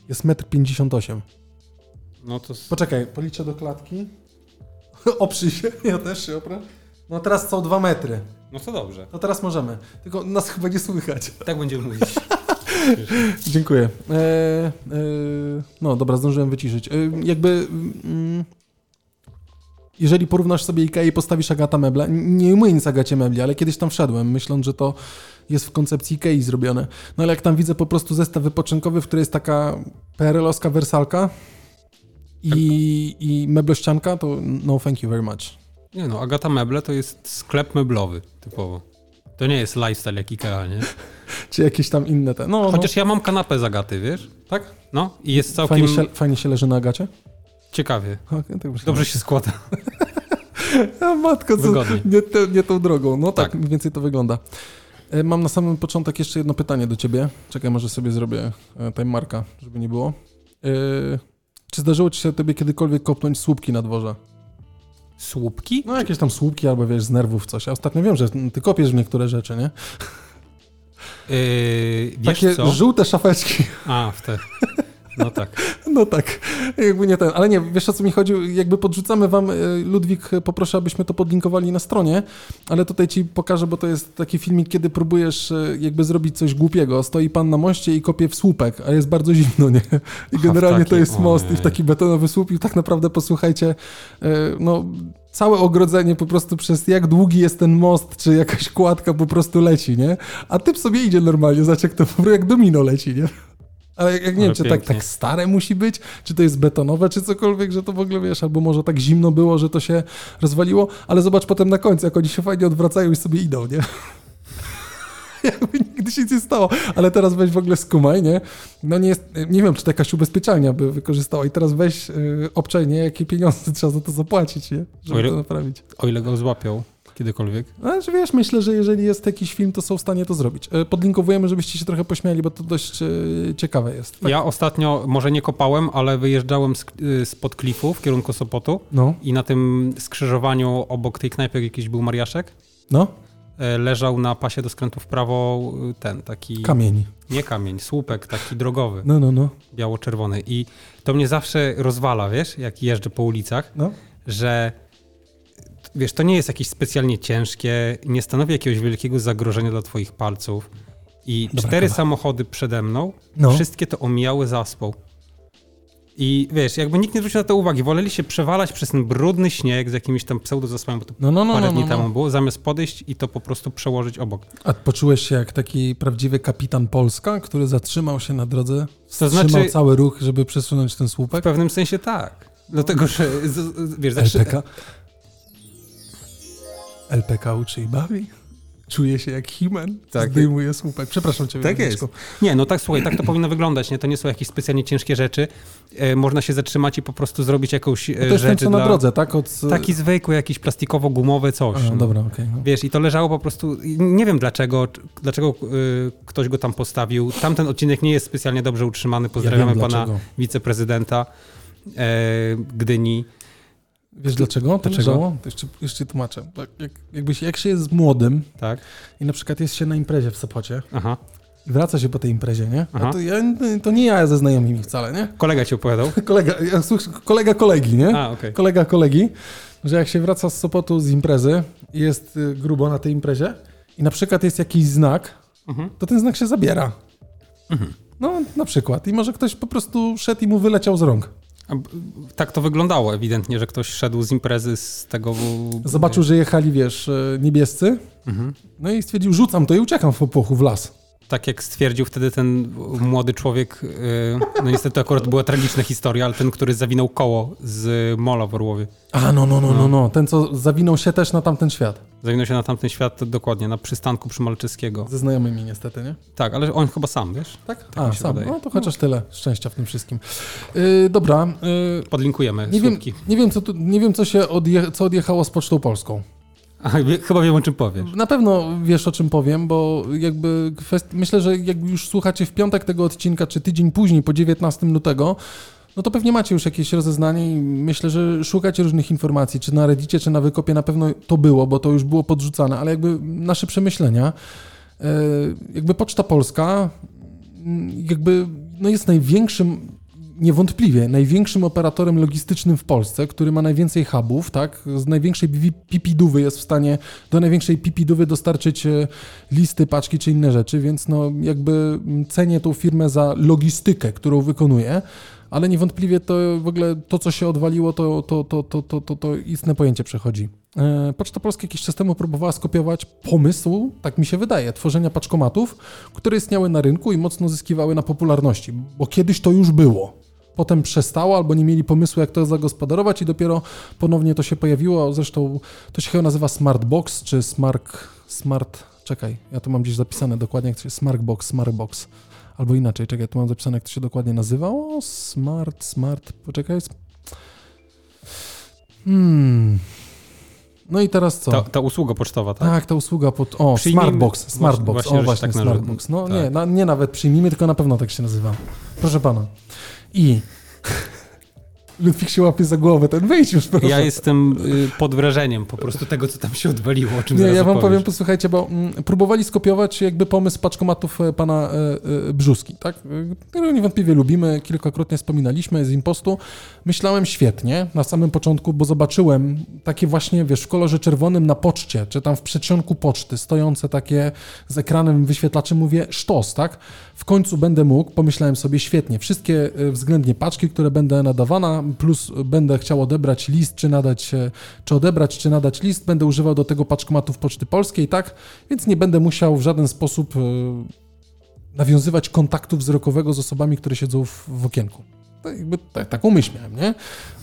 Jest metr 58. No to... Poczekaj, policzę do klatki. Oprzyj się, ja też się oprę. No teraz są dwa metry. No to dobrze. No teraz możemy. Tylko nas chyba nie słychać. Tak będziemy mówić. Dziękuję. E, e, no dobra, zdążyłem wyciszyć. E, jakby... Mm, jeżeli porównasz sobie IKEA i postawisz Agata meble, nie umyję nic Agacie mebli, ale kiedyś tam wszedłem, myśląc, że to jest w koncepcji IKEA zrobione. No ale jak tam widzę po prostu zestaw wypoczynkowy, w której jest taka PRL-owska wersalka i, i meblościanka, to no thank you very much. Nie no, Agata Meble to jest sklep meblowy typowo. To nie jest lifestyle jak Ikea, nie? Czy jakieś tam inne te... No, Chociaż ja mam kanapę z Agaty, wiesz? no, tak? No i jest całkiem Fajnie się, fajnie się leży na Agacie? ciekawie. Okay, tak myślałem. Dobrze się składa. A matko, co, nie, te, nie tą drogą. No tak, Tak. mniej więcej to wygląda. E, Mam na samym początek jeszcze jedno pytanie do ciebie. Czekaj, może sobie zrobię e, time marka, żeby nie było. Czy zdarzyło ci się tobie kiedykolwiek kopnąć słupki na dworze? Słupki? No jakieś tam słupki albo wiesz, z nerwów coś. Ja ostatnio wiem, że ty kopiesz w niektóre rzeczy, nie? Yy, Takie co? żółte szafeczki. A, w te. No tak. No tak, jakby nie ten. Ale nie, wiesz o co mi chodzi? Jakby podrzucamy wam, e, Ludwik, poproszę, abyśmy to podlinkowali na stronie, ale tutaj ci pokażę, bo to jest taki filmik, kiedy próbujesz e, jakby zrobić coś głupiego. Stoi pan na moście i kopie w słupek, a jest bardzo zimno, nie? I generalnie taki- to jest most i w ojej. taki betonowy słup i tak naprawdę posłuchajcie, e, no całe ogrodzenie po prostu przez jak długi jest ten most, czy jakaś kładka po prostu leci, nie? A typ sobie idzie normalnie, zobacz jak to jak domino leci, nie? Ale jak, jak nie wiem, czy tak, pięknie. tak stare musi być, czy to jest betonowe, czy cokolwiek, że to w ogóle wiesz, albo może tak zimno było, że to się rozwaliło, ale zobacz potem na końcu, jak oni się fajnie odwracają i sobie idą, nie? Jakby nigdy się nic nie stało, ale teraz weź w ogóle skumaj, nie? No nie jest, nie wiem, czy to jakaś ubezpieczalnia by wykorzystała i teraz weź yy, obczaj, nie? Jakie pieniądze trzeba za to zapłacić, nie? Żeby ile- to naprawić. O ile go złapią kiedykolwiek. Że wiesz, myślę, że jeżeli jest jakiś film, to są w stanie to zrobić. E, Podlinkowujemy, żebyście się trochę pośmiali, bo to dość e, ciekawe jest. Tak? Ja ostatnio, może nie kopałem, ale wyjeżdżałem z, y, spod klifu w kierunku Sopotu No, i na tym skrzyżowaniu obok tej knajpy, jak jakiś był Mariaszek, no, e, leżał na pasie do skrętu w prawo ten taki... kamień. Nie kamień, słupek taki drogowy, No, no, no, biało-czerwony. I to mnie zawsze rozwala, wiesz, jak jeżdżę po ulicach, no. że wiesz, to nie jest jakieś specjalnie ciężkie, nie stanowi jakiegoś wielkiego zagrożenia dla twoich palców. I Dobra cztery kawa. samochody przede mną, No. wszystkie to omijały zaspą. I wiesz, jakby nikt nie zwrócił na to uwagi, woleli się przewalać przez ten brudny śnieg z jakimiś tam pseudozaspami, bo to No, no, no, parę no, dni no, temu no. było, zamiast podejść i to po prostu przełożyć obok. A poczułeś się jak taki prawdziwy kapitan Polska, który zatrzymał się na drodze, wstrzymał znaczy- cały ruch, żeby przesunąć ten W słupek? pewnym sensie tak. Dlatego, że wiesz. LPK? LPK uczy i bawi? Czuje się jak Himen, Tak. zdejmuje słupek. Przepraszam cię, Tak jest. Nie, no tak słuchaj, tak to powinno wyglądać, nie? To nie są jakieś specjalnie ciężkie rzeczy. E, można się zatrzymać i po prostu zrobić jakąś e, No to jest ten, rzecz co na dla... drodze, tak? Od... Taki zwykły, jakiś plastikowo-gumowy coś. A, no. dobra, okej. no. Wiesz, i to leżało po prostu, nie wiem dlaczego, dlaczego y, ktoś go tam postawił. Tamten odcinek nie jest specjalnie dobrze utrzymany. Pozdrawiamy ja pana dlaczego. wiceprezydenta e, Gdyni. Wiesz dlaczego? Dlaczego? To jeszcze, jeszcze tłumaczę. Tak, jak, jakbyś, jak się jest młodym Tak? i na przykład jest się na imprezie w Sopocie Aha. i wraca się po tej imprezie, nie? Aha. A to, ja, to nie ja ze znajomymi wcale, nie? Kolega ci opowiadał? Kolega, ja, słuch- kolega kolegi, nie? A, okej. Kolega kolegi, że jak się wraca z Sopotu z imprezy i jest y, grubo na tej imprezie i na przykład jest jakiś znak, Mhm. to ten znak się zabiera. No, na przykład. I może ktoś po prostu szedł i mu wyleciał z rąk. Tak to wyglądało ewidentnie, że ktoś szedł z imprezy z tego... Zobaczył, że jechali, wiesz, y, niebiescy, Mhm. no i stwierdził, rzucam to i uciekam w popłochu w las. Tak jak stwierdził wtedy ten młody człowiek, y, no niestety akurat była tragiczna historia, ale ten, który zawinął koło z mola w Orłowie. A, no, no, no, no, No. no. Ten, co zawinął się też na tamten świat. Zawinął się na tamten świat dokładnie, na przystanku przy Malczyskiego. Ze znajomymi niestety, nie? Tak, ale on chyba sam, wiesz? Tak? Tak A, sam. wydaje. No to chociaż tyle szczęścia w tym wszystkim. Yy, dobra. Yy, Podlinkujemy nie, wiem, nie, wiem, co tu, nie wiem, co się odje, co odjechało z Pocztą Polską. Chyba wiem o czym powiesz. Na pewno wiesz o czym powiem, bo jakby kwest... myślę, że jak już słuchacie w piątek tego odcinka, czy tydzień później, po 19 lutego, no to pewnie macie już jakieś rozeznanie i myślę, że szukacie różnych informacji, czy na Reddicie, czy na Wykopie na pewno to było, bo to już było podrzucane, ale jakby nasze przemyślenia, e, jakby Poczta Polska jakby no jest największym niewątpliwie największym operatorem logistycznym w Polsce, który ma najwięcej hubów, tak? Z największej pipidówy jest w stanie do największej pipidówy dostarczyć e, listy, paczki czy inne rzeczy, więc no jakby cenię tą firmę za logistykę, którą wykonuje ale niewątpliwie to w ogóle to, co się odwaliło, to, to, to, to, to, to, to istne pojęcie przechodzi. E, Poczta Polska jakiś czas temu próbowała skopiować pomysł, tak mi się wydaje, tworzenia paczkomatów, które istniały na rynku i mocno zyskiwały na popularności, bo kiedyś to już było. Potem przestało, albo nie mieli pomysłu, jak to zagospodarować, i dopiero ponownie to się pojawiło. Zresztą to się chyba nazywa Smartbox czy Smart. Smart. Czekaj, ja tu mam gdzieś zapisane dokładnie, jak to się Smartbox, Smartbox. Albo inaczej, czekaj, tu mam zapisane, jak to się dokładnie nazywało. Smart, smart, poczekaj. Hmm. No i teraz co? Ta, ta, usługa pocztowa, tak? Tak, ta usługa pod... O, przyjmijmy... Smartbox, Smartbox, właśnie, o właśnie, tak Smartbox. No tak. nie, na, nie nawet przyjmijmy, tylko na pewno tak się nazywa. Proszę pana. I Ludwik się łapie za głowę, ten wejdź już proszę. Ja jestem y, pod wrażeniem po prostu tego, co tam się odwaliło, o czym Nie, ja wam powiem, posłuchajcie, bo mm, próbowali skopiować jakby pomysł paczkomatów e, pana e, e, Brzuski, tak? Którego niewątpliwie lubimy, kilkakrotnie wspominaliśmy z Impostu. Myślałem świetnie na samym początku, bo zobaczyłem takie właśnie, wiesz, w kolorze czerwonym na poczcie, czy tam w przedsionku poczty, stojące takie z ekranem wyświetlaczem, mówię, sztos, tak? W końcu będę mógł, pomyślałem sobie, świetnie, wszystkie względnie paczki, które będę nadawana, plus będę chciał odebrać list, czy nadać, czy odebrać, czy nadać list, będę używał do tego paczkomatów Poczty Polskiej, tak? Więc nie będę musiał w żaden sposób e, nawiązywać kontaktu wzrokowego z osobami, które siedzą w, w okienku. To jakby tak, taką myśl miałem, nie?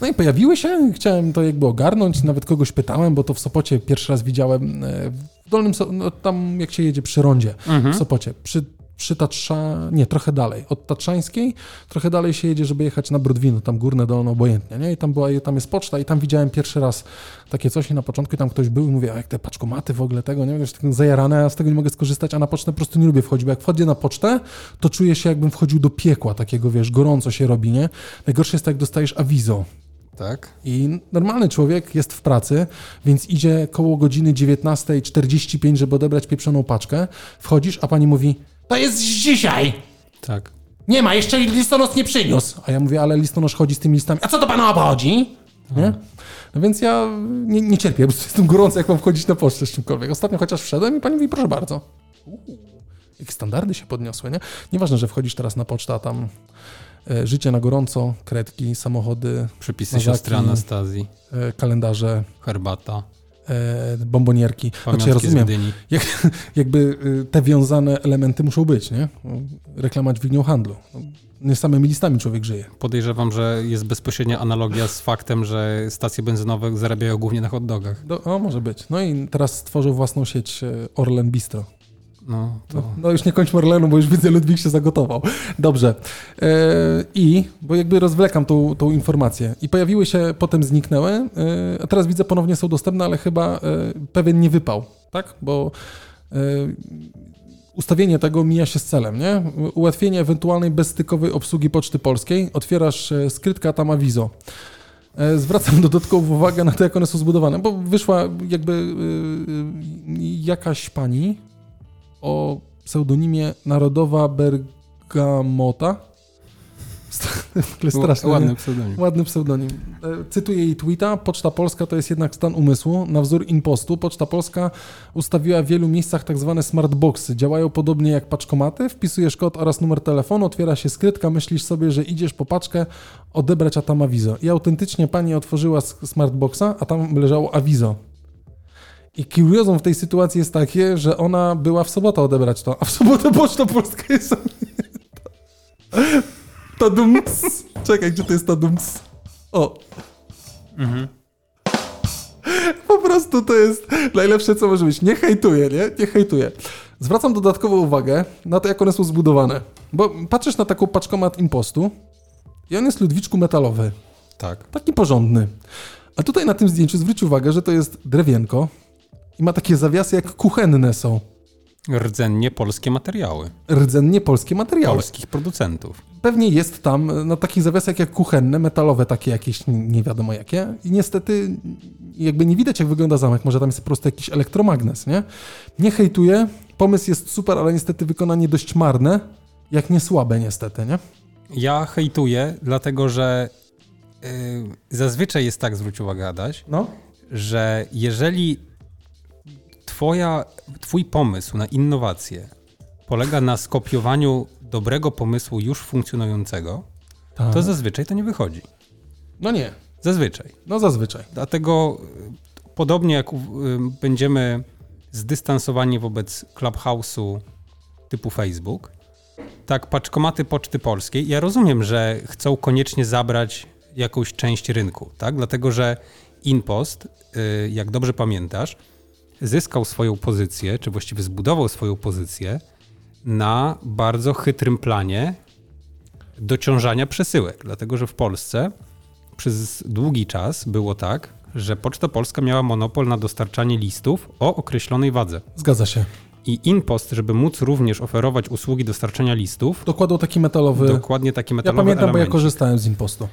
No i pojawiły się, chciałem to jakby ogarnąć, nawet kogoś pytałem, bo to w Sopocie pierwszy raz widziałem e, w Dolnym, no, tam jak się jedzie przy rondzie mhm. w Sopocie, przy przy Tatrza, nie, trochę dalej, od Tatrzańskiej, trochę dalej się jedzie, żeby jechać na Brodwino, tam górne dolno, obojętnie, nie? I tam była, tam jest poczta i tam widziałem pierwszy raz takie coś i na początku tam ktoś był i mówię, jak te paczkomaty w ogóle tego, nie wiem, tak zajarane, a z tego nie mogę skorzystać, a na pocztę po prostu nie lubię wchodzić, bo jak wchodzę na pocztę, to czuję się jakbym wchodził do piekła takiego, wiesz, gorąco się robi, nie? Najgorsze jest to, jak dostajesz awizo, tak. I normalny człowiek jest w pracy, więc idzie koło godziny 19.45, żeby odebrać pieprzoną paczkę. Wchodzisz, a pani mówi: to jest z dzisiaj. Tak. Nie ma, jeszcze listonosz nie przyniósł. A ja mówię, ale listonosz chodzi z tymi listami. A co to panu obchodzi? Nie? No więc ja nie, nie cierpię, bo jestem gorący, jak mam wchodzić na pocztę z czymkolwiek. Ostatnio chociaż wszedłem i pani mówi, proszę bardzo. Uuu, jakie standardy się podniosły, nie? Nieważne, że wchodzisz teraz na pocztę, a tam e, życie na gorąco, kredki, samochody, Przepisy mazaki, siostry Anastazji, e, kalendarze, herbata e, bombonierki. Znaczy ja rozumiem, jak, jakby y, te wiązane elementy muszą być, nie? Reklama dźwignią handlu. Nie samymi listami człowiek żyje. Podejrzewam, że jest bezpośrednia analogia z faktem, że stacje benzynowe zarabiają głównie na hot dogach. Do, o, może być. No i teraz stworzył własną sieć e, Orlen Bistro. No, to... no, no, już nie kończ Orlenu, bo już widzę, Ludwik się zagotował. Dobrze. E, I, bo jakby rozwlekam tą, tą informację. I pojawiły się, potem zniknęły, e, a teraz widzę, ponownie są dostępne, ale chyba e, pewien nie wypał, tak? Bo ustawienie tego mija się z celem, nie? Ułatwienie ewentualnej bezstykowej obsługi Poczty Polskiej. Otwierasz skrytka, tam awizo. Zwracam dodatkową uwagę na to, jak one są zbudowane, bo wyszła jakby jakaś pani, o pseudonimie Narodowa Bergamota. Straszny, ładny pseudonim. Ładny pseudonim. E, cytuję jej tweeta. Poczta Polska to jest jednak stan umysłu. Na wzór impostu Poczta Polska ustawiła w wielu miejscach tak zwane smartboxy. Działają podobnie jak paczkomaty. Wpisujesz kod oraz numer telefonu, otwiera się skrytka, myślisz sobie, że idziesz po paczkę odebrać, a tam awizo. I autentycznie pani otworzyła smartboxa, a tam leżało awizo. I kuriozum w tej sytuacji jest takie, że ona była w sobotę odebrać to, a w sobotę Poczta Polska jest Tadums. Czekaj, gdzie to jest tadums? O. Mhm. Po prostu to jest najlepsze, co może być. Nie hejtuję, nie? Nie hejtuję. Zwracam dodatkową uwagę na to, jak one są zbudowane. Bo patrzysz na taką paczkomat impostu i on jest ludwiczku metalowy. Tak. Taki porządny. A tutaj na tym zdjęciu zwróć uwagę, że to jest drewienko, i ma takie zawiasy jak kuchenne są. Rdzennie polskie materiały. Rdzennie polskie materiały. Polskich producentów. Pewnie jest tam na takich zawiasach jak kuchenne, metalowe takie jakieś, nie wiadomo jakie. I niestety jakby nie widać jak wygląda zamek, może tam jest po prostu jakiś elektromagnes, nie? Nie hejtuję, pomysł jest super, ale niestety wykonanie dość marne, jak nie słabe niestety, nie? Ja hejtuję, dlatego że yy, zazwyczaj jest tak, zwróć uwagę Adaś, no? że jeżeli twoja, twój pomysł na innowację polega na skopiowaniu dobrego pomysłu już funkcjonującego, tak. to zazwyczaj to nie wychodzi. No nie. Zazwyczaj. No zazwyczaj. Dlatego y, podobnie jak y, będziemy zdystansowani wobec Clubhouse'u typu Facebook, tak paczkomaty Poczty Polskiej, ja rozumiem, że chcą koniecznie zabrać jakąś część rynku, tak? Dlatego, że InPost, y, jak dobrze pamiętasz, zyskał swoją pozycję, czy właściwie zbudował swoją pozycję na bardzo chytrym planie dociążania przesyłek. Dlatego, że w Polsce przez długi czas było tak, że Poczta Polska miała monopol na dostarczanie listów o określonej wadze. Zgadza się. I InPost, żeby móc również oferować usługi dostarczania listów. Dokładał taki metalowy. Dokładnie taki metalowy. Ja pamiętam, elemencik. bo ja korzystałem z InPostu.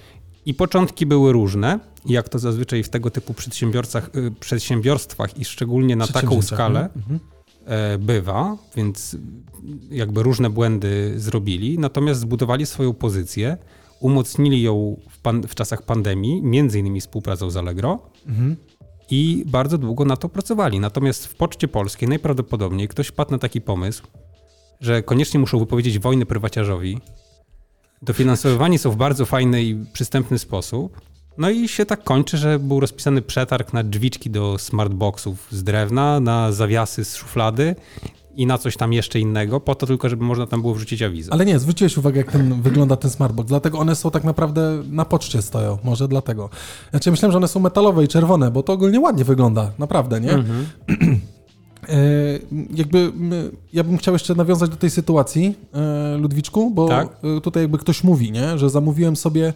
I początki były różne, jak to zazwyczaj w tego typu przedsiębiorcach, y, przedsiębiorstwach i szczególnie na taką skalę mhm. E, bywa, więc jakby różne błędy zrobili, natomiast zbudowali swoją pozycję, umocnili ją w, pan, w czasach pandemii, między innymi współpracą z Allegro mhm. i bardzo długo na to pracowali. Natomiast w Poczcie Polskiej najprawdopodobniej ktoś wpadł na taki pomysł, że koniecznie muszą wypowiedzieć wojnę prywaciarzowi, dofinansowywani są w bardzo fajny i przystępny sposób. No i się tak kończy, że był rozpisany przetarg na drzwiczki do smartboxów z drewna, na zawiasy z szuflady i na coś tam jeszcze innego, po to tylko, żeby można tam było wrzucić awizę. Ale nie, zwróciłeś uwagę, jak ten, wygląda ten smartbox, dlatego one są tak naprawdę na poczcie stoją, może dlatego. Znaczy myślałem, że one są metalowe i czerwone, bo to ogólnie ładnie wygląda, naprawdę, nie? Mhm. E, jakby ja bym chciał jeszcze nawiązać do tej sytuacji, e, Ludwiczku, bo tak? E, tutaj jakby ktoś mówi, nie? że zamówiłem sobie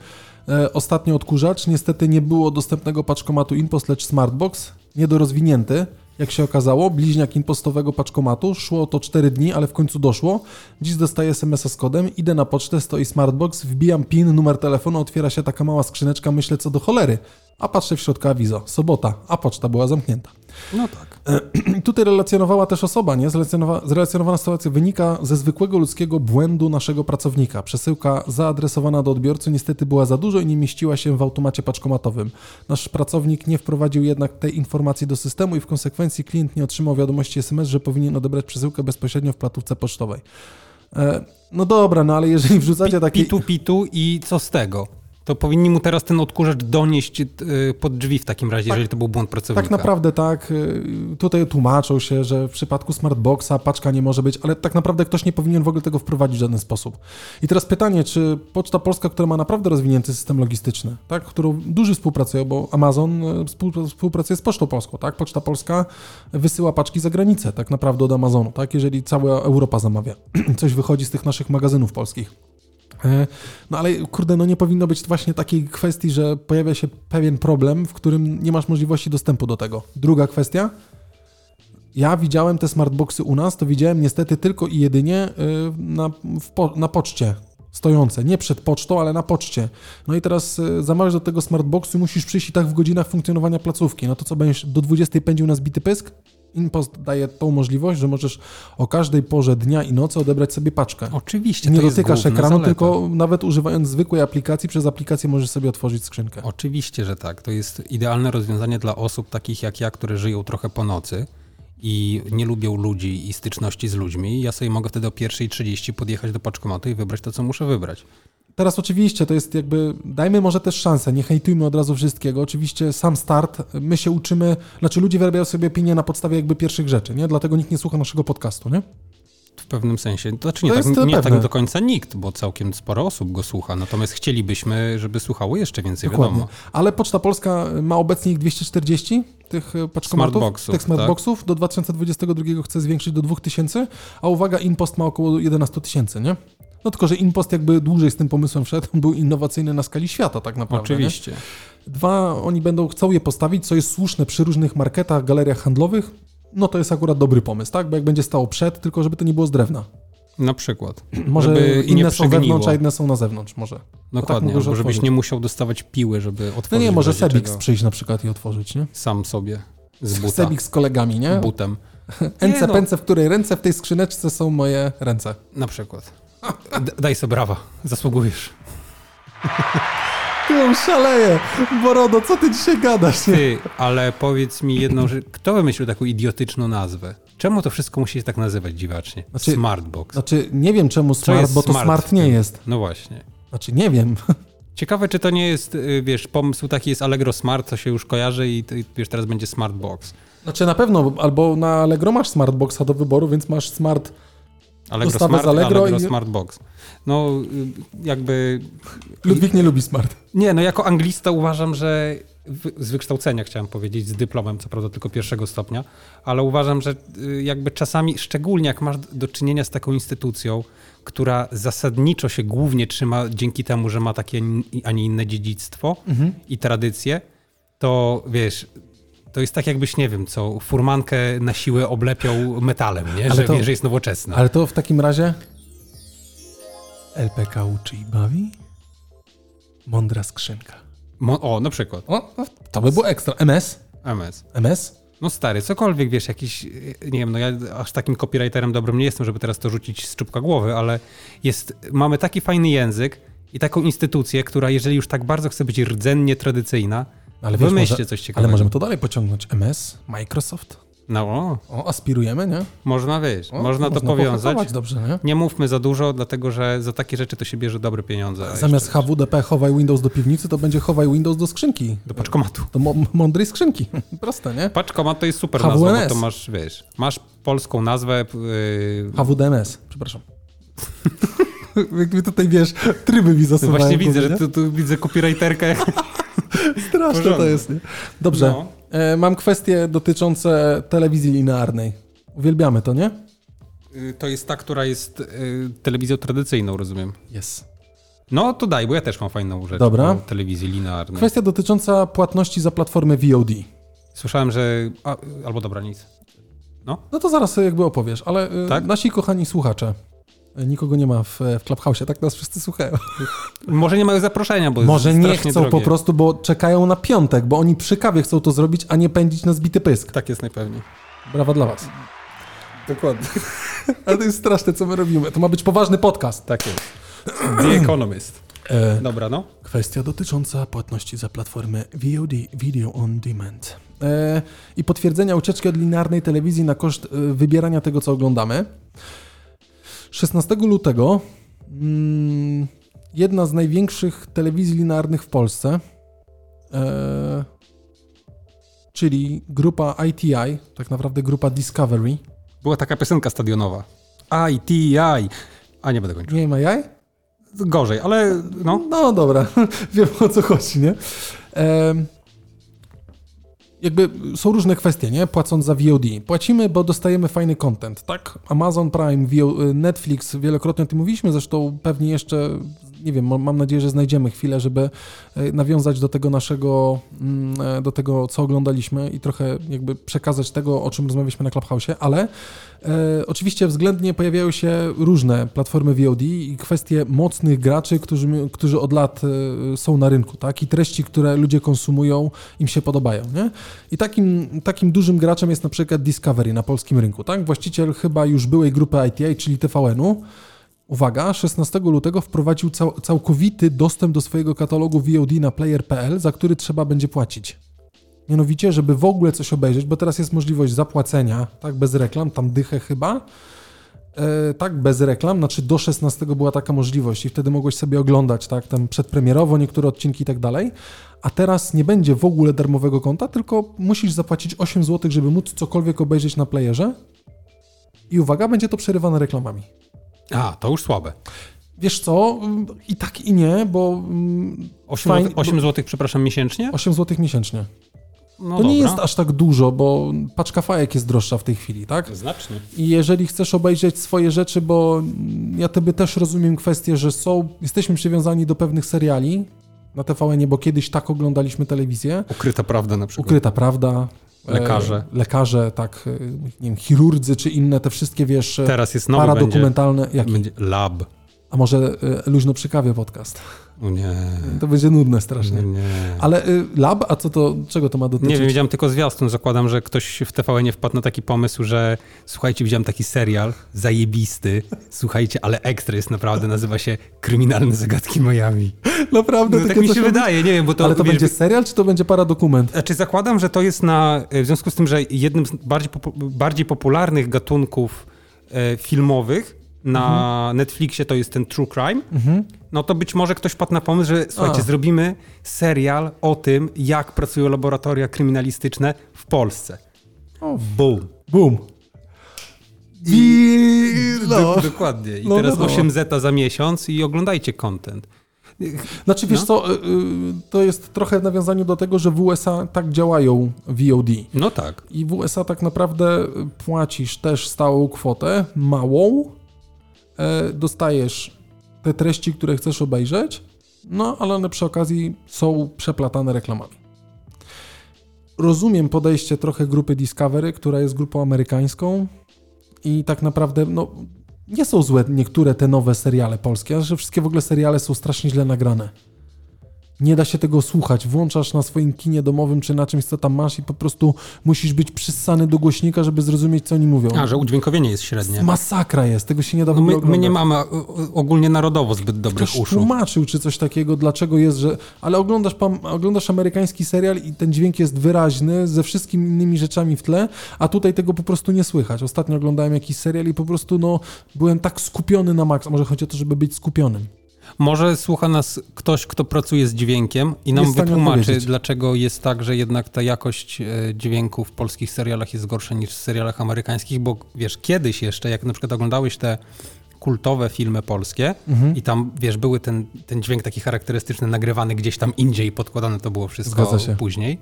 ostatnio odkurzacz, niestety nie było dostępnego paczkomatu Impost, lecz Smartbox, niedorozwinięty, jak się okazało, bliźniak impostowego paczkomatu. Szło to 4 dni, ale w końcu doszło. Dziś dostaję SMS-a z kodem, idę na pocztę, stoi Smartbox, wbijam PIN, numer telefonu, otwiera się taka mała skrzyneczka, myślę co do cholery. A patrzę w środku awizo, sobota, a poczta była zamknięta. No tak. Tutaj relacjonowała też osoba, nie? Zrelacjonowa zrelacjonowana sytuacja wynika ze zwykłego ludzkiego błędu naszego pracownika. Przesyłka zaadresowana do odbiorcy niestety była za dużo i nie mieściła się w automacie paczkomatowym. Nasz pracownik nie wprowadził jednak tej informacji do systemu i w konsekwencji klient nie otrzymał wiadomości SMS, że powinien odebrać przesyłkę bezpośrednio w platówce pocztowej. E, no dobra, no ale jeżeli wrzucacie takie... Pitu, pitu i co z tego? To powinni mu teraz ten odkurzacz donieść y, pod drzwi w takim razie, tak, jeżeli to był błąd pracownika. Tak naprawdę tak. Y, tutaj tłumaczą się, że w przypadku Smartboxa paczka nie może być, ale tak naprawdę ktoś nie powinien w ogóle tego wprowadzić w żaden sposób. I teraz pytanie, czy Poczta Polska, która ma naprawdę rozwinięty system logistyczny, tak, którą duży współpracuje, bo Amazon y, współpracuje z Pocztą Polską, tak, Poczta Polska wysyła paczki za granicę, tak naprawdę od Amazonu, tak, jeżeli cała Europa zamawia. Coś wychodzi z tych naszych magazynów polskich. E, no ale kurde, no nie powinno być właśnie takiej kwestii, że pojawia się pewien problem, w którym nie masz możliwości dostępu do tego. Druga kwestia. Ja widziałem te smartboxy u nas, to widziałem niestety tylko i jedynie e, na, po, na poczcie stojące. Nie przed pocztą, ale na poczcie. No i teraz e, zamawiasz do tego smartboxu musisz przyjść i tak w godzinach funkcjonowania placówki. No to co, będziesz do 20 pędził na zbity pysk? InPost daje tą możliwość, że możesz o każdej porze dnia i nocy odebrać sobie paczkę. Oczywiście. Nie dotykasz ekranu, zaleta. tylko nawet używając zwykłej aplikacji, przez aplikację możesz sobie otworzyć skrzynkę. Oczywiście, że tak. To jest idealne rozwiązanie dla osób takich jak ja, które żyją trochę po nocy i nie lubią ludzi i styczności z ludźmi. Ja sobie mogę wtedy o pierwszej 30 podjechać do paczkomatu i wybrać to, co muszę wybrać. Teraz oczywiście to jest jakby, dajmy może też szansę, nie hejtujmy od razu wszystkiego. Oczywiście sam start, my się uczymy, znaczy ludzie wyrabiają sobie opinie na podstawie jakby pierwszych rzeczy, nie? Dlatego nikt nie słucha naszego podcastu, nie? Pewnym sensie. To znaczy nie, to tak, nie tak do końca nikt, bo całkiem sporo osób go słucha. Natomiast chcielibyśmy, żeby słuchało jeszcze więcej, Dokładnie. wiadomo. Ale Poczta Polska ma obecnie ich 240 tych paczkomatów, smartboxów, tych smartboxów. Tak? Do 2022 chce zwiększyć do 2000, a uwaga, InPost ma około 11 tysięcy, nie? No tylko, że Impost jakby dłużej z tym pomysłem wszedł, był innowacyjny na skali świata tak naprawdę. Oczywiście. Nie? Dwa, oni będą, chcą je postawić, co jest słuszne przy różnych marketach, galeriach handlowych, no to jest akurat dobry pomysł, tak? Bo jak będzie stało przed, tylko żeby to nie było z drewna. Na przykład. Może Żeby inne są wewnątrz, a inne są na zewnątrz, może. Dokładnie, tak że bo żebyś nie musiał dostawać piły, żeby otworzyć. No nie, może Sebix czego przyjść na przykład i otworzyć, nie? Sam sobie z buta. Sebix z kolegami, nie? Butem. Ence, no. pęce, w której ręce w tej skrzyneczce są moje ręce. Na przykład. D- daj sobie brawa. Zasługujesz. Ty on szaleje! Borodo, co ty dzisiaj gadasz? Ty, ale powiedz mi jedną rzecz. Kto wymyślił taką idiotyczną nazwę? Czemu to wszystko musi się tak nazywać dziwacznie? Znaczy- Smartbox. Znaczy, nie wiem czemu smart, bo to smart smart, nie jest. No właśnie. Znaczy, nie wiem. Ciekawe, czy to nie jest, y, wiesz, pomysł taki jest Allegro Smart, co się już kojarzy i, i wiesz, teraz będzie Smartbox. Znaczy na pewno, albo na Allegro masz smartboxa do wyboru, więc masz smart... Allegro Dostawę Smart, z Allegro Allegro i- Smartbox. No, y, jakby... Ludwik nie lubi smart. Nie, no jako anglista uważam, że z wykształcenia chciałem powiedzieć, z dyplomem, co prawda tylko pierwszego stopnia, ale uważam, że y, jakby czasami, szczególnie jak masz do czynienia z taką instytucją, która zasadniczo się głównie trzyma dzięki temu, że ma takie, a nie inne dziedzictwo i tradycje, to wiesz, to jest tak jakbyś, nie wiem, co, furmankę na siłę oblepiał metalem, nie? Ale Że, to- wie, że jest nowoczesna. Ale to w takim razie... LPK uczy i bawi? Mądra skrzynka. Mo- o, na przykład, O, to by było ekstra. MS? MS. MS? No stary, cokolwiek, wiesz, jakiś, nie wiem, no ja aż takim copywriterem dobrym nie jestem, żeby teraz to rzucić z czubka głowy, ale jest, mamy taki fajny język i taką instytucję, która jeżeli już tak bardzo chce być rdzennie tradycyjna, Ale wiesz, wymyślcie może- coś ciekawego. Ale możemy to dalej pociągnąć. MS? Microsoft? No, o, O, aspirujemy, nie? można, wiesz, O, można to powiązać. pohakować dobrze, nie? Nie mówmy za dużo, dlatego że za takie rzeczy to się bierze dobre pieniądze. Zamiast jeszcze HWDP chowaj Windows do piwnicy, to będzie chowaj Windows do skrzynki. Do paczkomatu. Do mądrej skrzynki. Proste, nie? Paczkomat to jest super HWNS. nazwa, bo to masz, wiesz, masz polską nazwę, yy, HWDMS, przepraszam. Jakby tutaj, wiesz, tryby mi no zasuwają. właśnie widzę, że tu, tu widzę copywriterkę. Straszne to porządek. jest, nie? Dobrze, No. e, mam kwestie dotyczące telewizji linearnej. Uwielbiamy to, nie? Y, To jest ta, która jest y, telewizją tradycyjną, rozumiem. Jest. No to daj, bo ja też mam fajną rzecz Dobra. telewizji linearnej. Kwestia dotycząca płatności za platformę VOD. Słyszałem, że... A, albo dobra, nic. No to zaraz sobie jakby opowiesz, ale e, Tak? nasi kochani słuchacze, nikogo nie ma w, w Clubhouse, tak nas wszyscy słuchają. Może nie mają zaproszenia, bo Może nie chcą drogie. po prostu, bo czekają na piątek, bo oni przy kawie chcą to zrobić, a nie pędzić na zbity pysk. Tak jest najpewniej. Brawa dla was. Dokładnie. Ale to jest straszne, co my robimy. To ma być poważny podcast. Tak jest. The Economist. E, Dobra, no. kwestia dotycząca płatności za platformę VOD, Video On Demand. E, I potwierdzenia ucieczki od linearnej telewizji na koszt e, wybierania tego, co oglądamy. 16 lutego mm, jedna z największych telewizji linearnych w Polsce, e, czyli grupa ITI, tak naprawdę grupa Discovery. Była taka piosenka stadionowa. ITI. A nie będę kończył. Nie ma jaj? Gorzej, ale no. No dobra, wiem o co chodzi, nie? Em, jakby są różne kwestie, nie? Płacąc za VOD. Płacimy, bo dostajemy fajny content, tak? Amazon Prime, Netflix, wielokrotnie o tym mówiliśmy, zresztą pewnie jeszcze, nie wiem, mam nadzieję, że znajdziemy chwilę, żeby e, nawiązać do tego naszego, mm, e, do tego, co oglądaliśmy i trochę jakby przekazać tego, o czym rozmawialiśmy na Clubhouse, ale E, oczywiście względnie pojawiają się różne platformy VOD i kwestie mocnych graczy, którzy, którzy od lat e, są na rynku, tak? I treści, które ludzie konsumują, im się podobają, nie? I takim, takim dużym graczem jest na przykład Discovery na polskim rynku, tak? Właściciel chyba już byłej grupy ITA, czyli TVN-u, Uwaga, 16 lutego wprowadził cał, całkowity dostęp do swojego katalogu VOD na player.pl, za który trzeba będzie płacić. Mianowicie, żeby w ogóle coś obejrzeć, bo teraz jest możliwość zapłacenia, tak, bez reklam, tam dychę chyba, e, tak, bez reklam, znaczy do 16 była taka możliwość i wtedy mogłeś sobie oglądać, tak, tam przedpremierowo niektóre odcinki i tak dalej, a teraz nie będzie w ogóle darmowego konta, tylko musisz zapłacić 8 zł, żeby móc cokolwiek obejrzeć na playerze i uwaga, będzie to przerywane reklamami. A, to już słabe. Wiesz co, mm, i tak i nie, bo mm, 8, Fajnie, zł, 8 zł, przepraszam, miesięcznie? 8 zł miesięcznie. No To nie dobra. jest aż tak dużo, bo paczka fajek jest droższa w tej chwili, tak? Znacznie. I jeżeli chcesz obejrzeć swoje rzeczy, bo ja tobie też rozumiem kwestię, że są, jesteśmy przywiązani do pewnych seriali na TVN, bo kiedyś tak oglądaliśmy telewizję. Ukryta prawda na przykład. Ukryta prawda, Lekarze. E, lekarze, tak, e, nie wiem, chirurdzy czy inne, te wszystkie, wiesz, e, Teraz jest nowy paradokumentalne. Będzie, będzie lab. A może y, luźno przy kawie podcast? O nie. To będzie nudne strasznie. Nie. Ale y, lab, a co to, czego to ma dotyczyć? Nie wiem, widziałem tylko zwiastun. Zakładam, że ktoś w TVN nie wpadł na taki pomysł, że słuchajcie, widziałem taki serial zajebisty, słuchajcie, ale ekstra jest naprawdę, nazywa się Kryminalne Zagadki Miami. Naprawdę? No, tak mi się wydaje, nie wiem, bo to... Ale to wiesz, będzie serial, czy to będzie paradokument? Znaczy zakładam, że to jest na, w związku z tym, że jednym z bardziej, bardziej popularnych gatunków e, filmowych na mhm. Netflixie to jest ten True Crime, mhm. no to być może ktoś padł na pomysł, że słuchajcie, A. zrobimy serial o tym, jak pracują laboratoria kryminalistyczne w Polsce. O, boom. Boom. I, no. dokładnie. I no, teraz no, 8 zeta za miesiąc i oglądajcie content. Znaczy, wiesz no. co, y, y, to jest trochę w nawiązaniu do tego, że w USA tak działają VOD. No tak. I w USA tak naprawdę płacisz też stałą kwotę, małą, dostajesz te treści, które chcesz obejrzeć, no ale one przy okazji są przeplatane reklamami. Rozumiem podejście trochę grupy Discovery, która jest grupą amerykańską i tak naprawdę no, nie są złe niektóre te nowe seriale polskie, że wszystkie w ogóle seriale są strasznie źle nagrane nie da się tego słuchać. Włączasz na swoim kinie domowym czy na czymś, co tam masz i po prostu musisz być przyssany do głośnika, żeby zrozumieć, co oni mówią. A, że udźwiękowienie jest średnie. Masakra jest, tego się nie da no my, my, nie mamy ogólnie narodowo zbyt dobrych Ktoś uszu. tłumaczył czy coś takiego, dlaczego jest, że... Ale oglądasz, oglądasz amerykański serial i ten dźwięk jest wyraźny ze wszystkimi innymi rzeczami w tle, a tutaj tego po prostu nie słychać. Ostatnio oglądałem jakiś serial i po prostu no, byłem tak skupiony na maksa. Może chodzi o to, żeby być skupionym. Może słucha nas ktoś, kto pracuje z dźwiękiem i nam wytłumaczy, dlaczego jest tak, że jednak ta jakość e, dźwięku w polskich serialach jest gorsza niż w serialach amerykańskich, bo wiesz, kiedyś jeszcze, jak na przykład oglądałeś te kultowe filmy polskie mhm. i tam, wiesz, były ten, ten dźwięk taki charakterystyczny, nagrywany gdzieś tam indziej, podkładane to było wszystko później,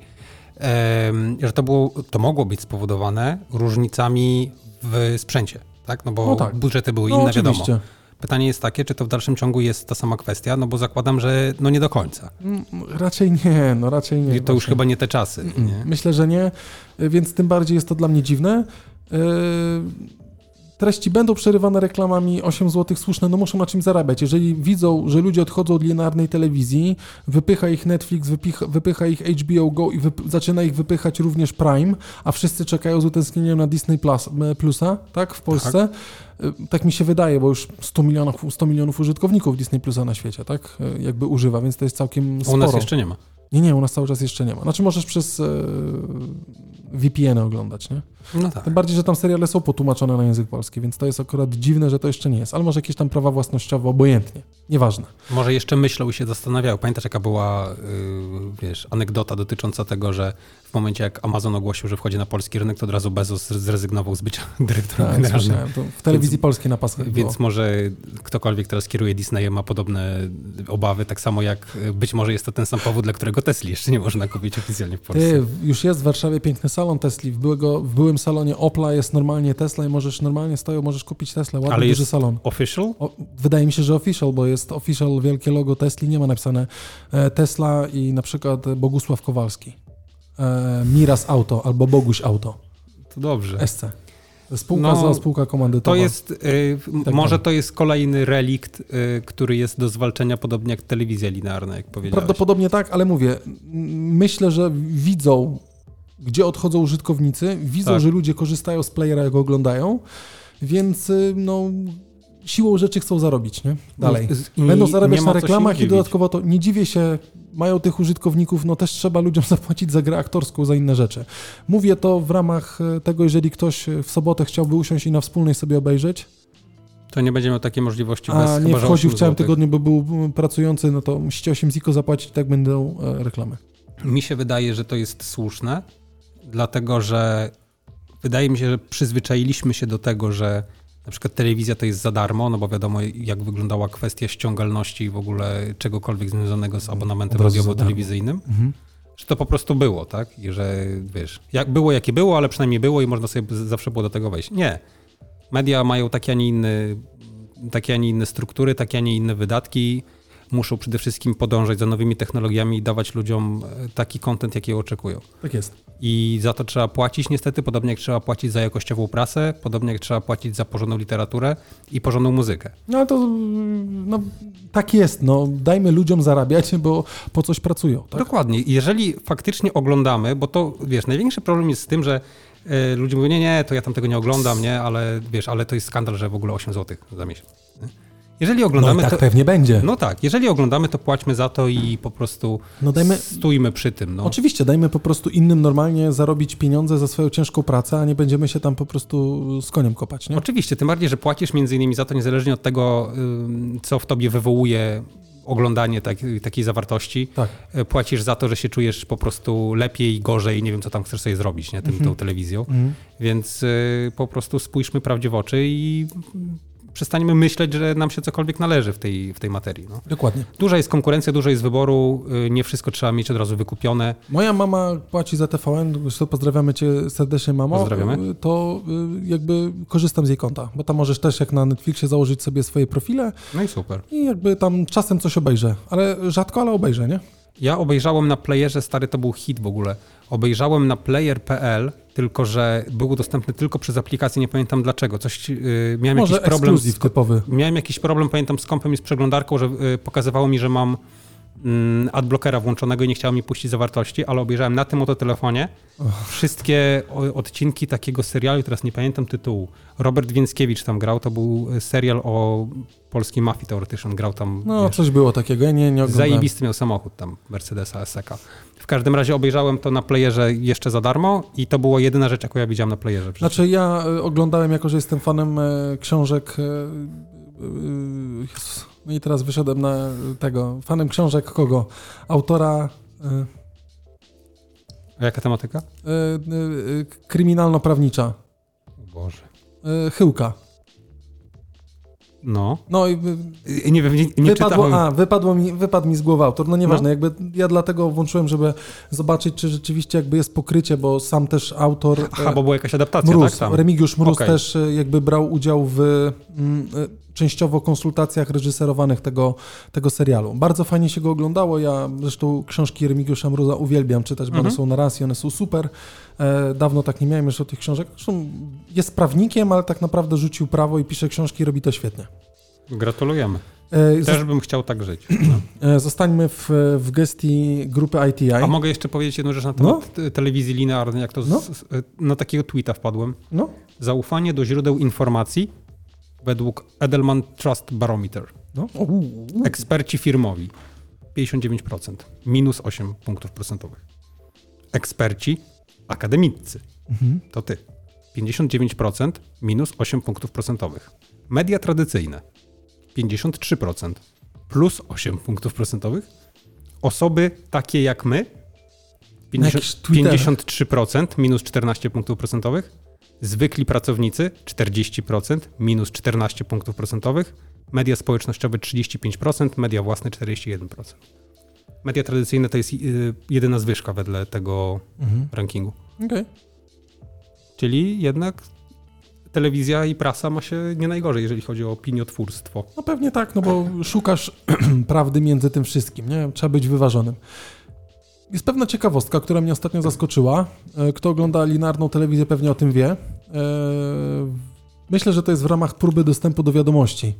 że to, było, to mogło być spowodowane różnicami w sprzęcie, tak? No bo no tak. budżety były no, inne, oczywiście. wiadomo. Pytanie jest takie, czy to w dalszym ciągu jest ta sama kwestia, no bo zakładam, że no nie do końca. Mm, raczej nie, no raczej nie. I to już chyba nie te czasy. Nie? Myślę, że nie, więc tym bardziej jest to dla mnie dziwne. Yy, treści będą przerywane reklamami, 8 zł słuszne, no muszą na czym zarabiać. Jeżeli widzą, że ludzie odchodzą od linearnej telewizji, wypycha ich Netflix, wypycha, wypycha ich HBO Go i zaczyna ich wypychać również Prime, a wszyscy czekają z utęsknieniem na Disney Plus, Plusa, tak, w Polsce. Tak. Tak mi się wydaje, bo już 100 milionów, 100 milionów użytkowników Disney Plusa na świecie, tak? Jakby używa, więc to jest całkiem sporo. U nas jeszcze nie ma. Nie, nie, u nas cały czas jeszcze nie ma. Znaczy możesz przez e, VPN oglądać, nie? No tak. Tym bardziej, że tam seriale są potłumaczone na język polski, więc to jest akurat dziwne, że to jeszcze nie jest. Ale może jakieś tam prawa własnościowe, obojętnie. Nieważne. Może jeszcze myślą i się zastanawiają. Pamiętasz, jaka była, yy, wiesz, anegdota dotycząca tego, że w momencie jak Amazon ogłosił, że wchodzi na polski rynek, to od razu Bezos zrezygnował z bycia dyrektorem tak, generalnym. w telewizji więc, polskiej na pasach Więc może ktokolwiek teraz kieruje Disneyem ma podobne obawy, tak samo jak być może jest to ten sam powód, dla którego Tesla jeszcze nie można kupić oficjalnie w Polsce. Ty, już jest w Warszawie piękny salon Tesli. W, byłego, w byłym salonie Opla jest normalnie Tesla i możesz normalnie stoją, możesz kupić Tesla. Ładny, Ale duży salon. official? O, wydaje mi się, że official, bo jest official, wielkie logo Tesli, nie ma napisane e, Tesla i na przykład Bogusław Kowalski. E, Miras Auto albo Boguś Auto. To dobrze. SC. Spółka no, za spółka komandytowa. To jest, y, tak może to jest kolejny relikt, y, który jest do zwalczenia, podobnie jak telewizja linearna, jak powiedziałeś. Prawdopodobnie tak, ale mówię, myślę, że widzą, gdzie odchodzą użytkownicy, widzą, tak. że ludzie korzystają z playera, jak oglądają, więc y, no, siłą rzeczy chcą zarobić, nie? Dalej. Będą zarabiać na reklamach i dodatkowo to nie dziwię się, mają tych użytkowników, no też trzeba ludziom zapłacić za grę aktorską, za inne rzeczy. Mówię to w ramach e, tego, jeżeli ktoś e, w sobotę chciałby usiąść i na wspólnej sobie obejrzeć, to nie będzie miał takiej możliwości bez A nie wchodził w całym tygodniu, bo był pracujący, no to musicie 8 ziko zapłacić, tak będą e, reklamy. Mi się wydaje, że to jest słuszne, dlatego że wydaje mi się, że przyzwyczailiśmy się do tego, że na przykład telewizja to jest za darmo, no bo wiadomo jak wyglądała kwestia ściągalności i w ogóle czegokolwiek związanego z abonamentem radiowo-telewizyjnym. Mhm. Że to po prostu było, tak? I że wiesz, jak było jakie było, ale przynajmniej było i można sobie zawsze było do tego wejść. Nie. Media mają takie, a nie inne, takie, a nie inne struktury, takie, a nie inne wydatki. Muszą przede wszystkim podążać za nowymi technologiami i dawać ludziom e, taki content, jakiego oczekują. Tak jest. I za to trzeba płacić niestety, podobnie jak trzeba płacić za jakościową prasę, podobnie jak trzeba płacić za porządną literaturę i porządną muzykę. No to no, tak jest, no dajmy ludziom zarabiać, bo po coś pracują. Tak? Dokładnie. Jeżeli faktycznie oglądamy, bo to wiesz, największy problem jest z tym, że y, ludzie mówią, nie, nie, to ja tam tego nie oglądam, nie, ale wiesz, ale to jest skandal, że w ogóle 8 zł za miesiąc. Nie? Jeżeli oglądamy, no tak to, pewnie będzie. No tak, jeżeli oglądamy, to płaćmy za to i po prostu no dajmy, stójmy przy tym. No. Oczywiście, dajmy po prostu innym normalnie zarobić pieniądze za swoją ciężką pracę, a nie będziemy się tam po prostu z koniem kopać. Nie? Oczywiście, tym bardziej, że płacisz między innymi za to, niezależnie od tego, co w tobie wywołuje oglądanie tak, takiej zawartości. Tak. E, płacisz za to, że się czujesz po prostu lepiej, gorzej, nie wiem, co tam chcesz sobie zrobić, nie, tym, mm -hmm. tą telewizją. Mm -hmm. Więc y, po prostu spójrzmy prawdzie w oczy i przestaniemy myśleć, że nam się cokolwiek należy w tej, w tej materii. No. Dokładnie. Duża jest konkurencja, dużo jest wyboru, y, nie wszystko trzeba mieć od razu wykupione. Moja mama płaci za TVN, pozdrawiamy cię serdecznie mamo. Pozdrawiamy. Y, to y, jakby korzystam z jej konta, bo tam możesz też jak na Netflixie założyć sobie swoje profile. No i super. I jakby tam czasem coś obejrzę, ale rzadko, ale obejrzę, nie? Ja obejrzałem na playerze, stary to był hit w ogóle. Obejrzałem na player.pl, tylko że był dostępny tylko przez aplikację, nie pamiętam dlaczego. Coś, yy, miałem Może jakiś problem. Z, typowy. Miałem jakiś problem, pamiętam, z kompem i z przeglądarką, że yy, pokazywało mi, że mam Mm, adblockera włączonego i nie chciało mi puścić zawartości, ale obejrzałem na tym oto telefonie wszystkie odcinki takiego serialu, teraz nie pamiętam tytułu. Robert Więckiewicz tam grał, to był serial o polskiej mafii teoretycznie, grał tam... No, wiesz, coś było takiego, ja nie, nie oglądałem. Zajebisty miał samochód tam, Mercedesa SK. W każdym razie obejrzałem to na playerze jeszcze za darmo i to była jedyna rzecz, jaką ja widziałem na playerze. Znaczy ja e, oglądałem, jako że jestem fanem e, książek... Jezus no i teraz wyszedłem na tego, fanem książek kogo? Autora... A jaka tematyka? Kryminalno-prawnicza. Boże. Chyłka. No. No i nie wiem, nie, nie wypadło, a, wypadło mi, wypadł mi z głowy autor. No nieważne, no. jakby ja dlatego włączyłem, żeby zobaczyć, czy rzeczywiście jakby jest pokrycie, bo sam też autor... Aha, bo była jakaś adaptacja, Mróz, tak? Tam. Remigiusz Mróz okay. też jakby brał udział w mm, częściowo konsultacjach reżyserowanych tego, tego serialu. Bardzo fajnie się go oglądało. Ja zresztą książki Remigiusza Mroza uwielbiam czytać, bo mhm. one są na raz i one są super. E, dawno tak nie miałem jeszcze o tych książek. Zresztą jest prawnikiem, ale tak naprawdę rzucił prawo i pisze książki i robi to świetnie. Gratulujemy. E, Też bym chciał tak żyć. No. Zostańmy w, w gestii grupy ITI. A mogę jeszcze powiedzieć jedną rzecz na temat no? telewizji linearnej, jak to no? z, na takiego tweeta wpadłem. No? Zaufanie do źródeł informacji według Edelman Trust Barometer. No. Eksperci firmowi 59%, minus 8 punktów procentowych. Eksperci akademiccy, mhm. to ty, 59%, minus 8 punktów procentowych. Media tradycyjne 53%, plus 8 punktów procentowych. Osoby takie jak my 50, 53%, minus 14 punktów procentowych. Zwykli pracownicy 40%, minus 14 punktów procentowych. Media społecznościowe 35%, media własne 41%. Media tradycyjne to jest y, jedyna zwyżka wedle tego mhm. rankingu. Okay. Czyli jednak telewizja i prasa ma się nie najgorzej, jeżeli chodzi o opiniotwórstwo. No pewnie tak, no bo szukasz prawdy między tym wszystkim, nie? Trzeba być wyważonym. Jest pewna ciekawostka, która mnie ostatnio zaskoczyła. E, kto ogląda linearną telewizję pewnie o tym wie. E, myślę, że to jest w ramach próby dostępu do wiadomości.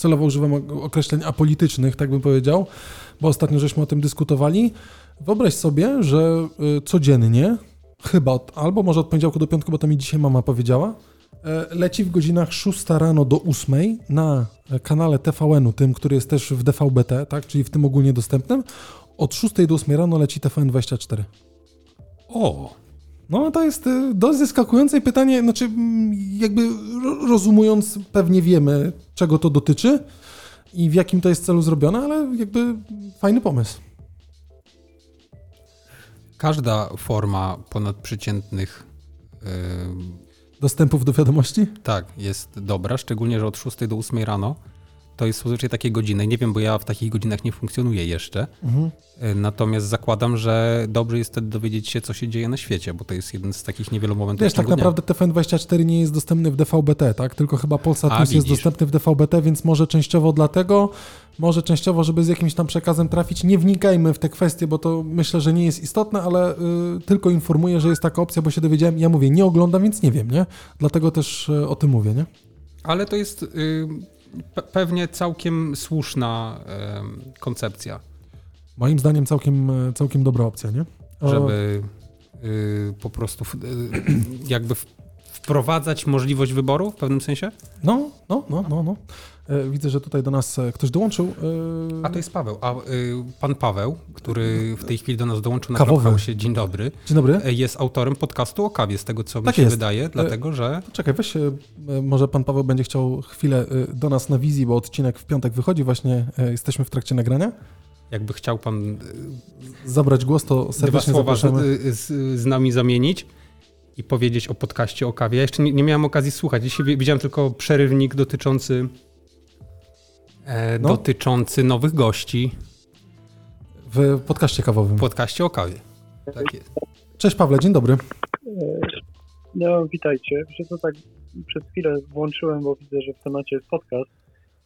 Celowo używam określeń apolitycznych, tak bym powiedział, bo ostatnio żeśmy o tym dyskutowali. Wyobraź sobie, że e, codziennie, chyba od, albo może od poniedziałku do piątku, bo to mi dzisiaj mama powiedziała, leci w godzinach 6 rano do 8 na kanale TVN-u, tym, który jest też w DVB-T, tak, czyli w tym ogólnie dostępnym, od 6 do 8 rano leci TVN24. O! No to jest y, dość zaskakujące pytanie, znaczy jakby rozumując pewnie wiemy czego to dotyczy i w jakim to jest celu zrobione, ale jakby fajny pomysł. Każda forma ponadprzeciętnych yy, dostępów do wiadomości? Tak, jest dobra, szczególnie, że od 6 do 8 rano to jest zazwyczaj takie godziny. Nie wiem, bo ja w takich godzinach nie funkcjonuję jeszcze. Mhm. E, natomiast zakładam, że dobrze jest wtedy dowiedzieć się, co się dzieje na świecie, bo to jest jeden z takich niewielu momentów. Wiesz, tak dnia. naprawdę TFN24 nie jest dostępny w DVB-T, tak? Tylko chyba Polsat Plus jest dostępny w DVB-T, więc może częściowo dlatego, może częściowo, żeby z jakimś tam przekazem trafić. Nie wnikajmy w te kwestie, bo to myślę, że nie jest istotne, ale y, tylko informuję, że jest taka opcja, bo się dowiedziałem. Ja mówię, nie oglądam, więc nie wiem, nie? Dlatego też y, o tym mówię, nie? Ale to jest y, pewnie całkiem słuszna y, koncepcja. Moim zdaniem całkiem, e, całkiem dobra opcja, nie? O... Żeby y, po prostu jakby wprowadzać możliwość wyboru w pewnym sensie? No, no, no, no, no. E, widzę, że tutaj do nas e, ktoś dołączył. A to jest Paweł. A pan Paweł, który w tej chwili do nas dołączył na się. Dzień dobry. Dzień dobry. Jest autorem podcastu o kawie, z tego co tak mi się jest. wydaje, dlatego że. Czekaj, weź, może pan Paweł będzie chciał chwilę do nas na wizji, bo odcinek w piątek wychodzi, właśnie jesteśmy w trakcie nagrania. Jakby chciał pan zabrać głos, to serdecznie dwa słowa z, z, z nami zamienić i powiedzieć o podcaście o kawie. Ja jeszcze nie, nie miałem okazji słuchać. Dzisiaj widziałem tylko przerywnik dotyczący e, no. dotyczący nowych gości. W podcaście kawowym. W podcaście o kawie. Tak jest. Cześć Pawle, dzień dobry. No, witajcie. Że to tak przez chwilę włączyłem, bo widzę, że w temacie jest podcast.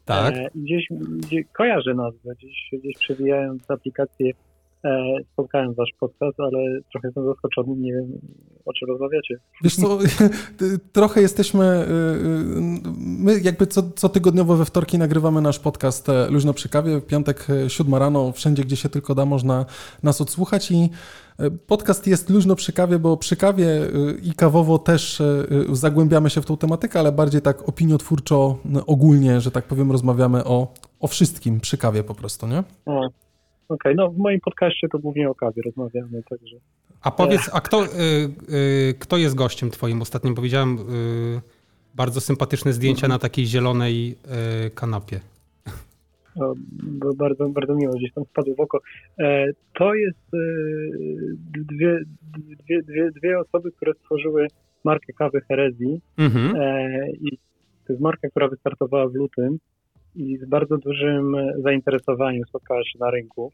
Tak. E, gdzieś, gdzieś kojarzę nazwę, gdzieś, gdzieś przewijając aplikację e, spotkałem wasz podcast, ale trochę jestem zaskoczony, nie wiem o czym rozmawiacie. Wiesz co, trochę jesteśmy, y, y, my jakby co, co tygodniowo we wtorki nagrywamy nasz podcast e, Luźno przy kawie, w piątek siódma rano, wszędzie gdzie się tylko da można nas odsłuchać i Podcast jest luźno przy kawie, bo przy kawie y, i kawowo też zagłębiamy się w tą tematykę, ale bardziej tak opiniotwórczo, ogólnie, że tak powiem, rozmawiamy o, o wszystkim przy kawie po prostu, nie? Okej, okay. no w moim podcaście to głównie o kawie rozmawiamy, także... A powiedz, a kto, y, y, kto jest gościem twoim? Ostatnio powiedziałem y, bardzo sympatyczne zdjęcia na takiej zielonej kanapie. No, bardzo, bardzo miło, gdzieś tam wpadło w oko. E, to jest e, dwie, dwie, dwie, dwie osoby, które stworzyły markę kawy Herezji. Mhm. E, I to jest marka, która wystartowała w lutym i z bardzo dużym zainteresowaniem spotkała się na rynku.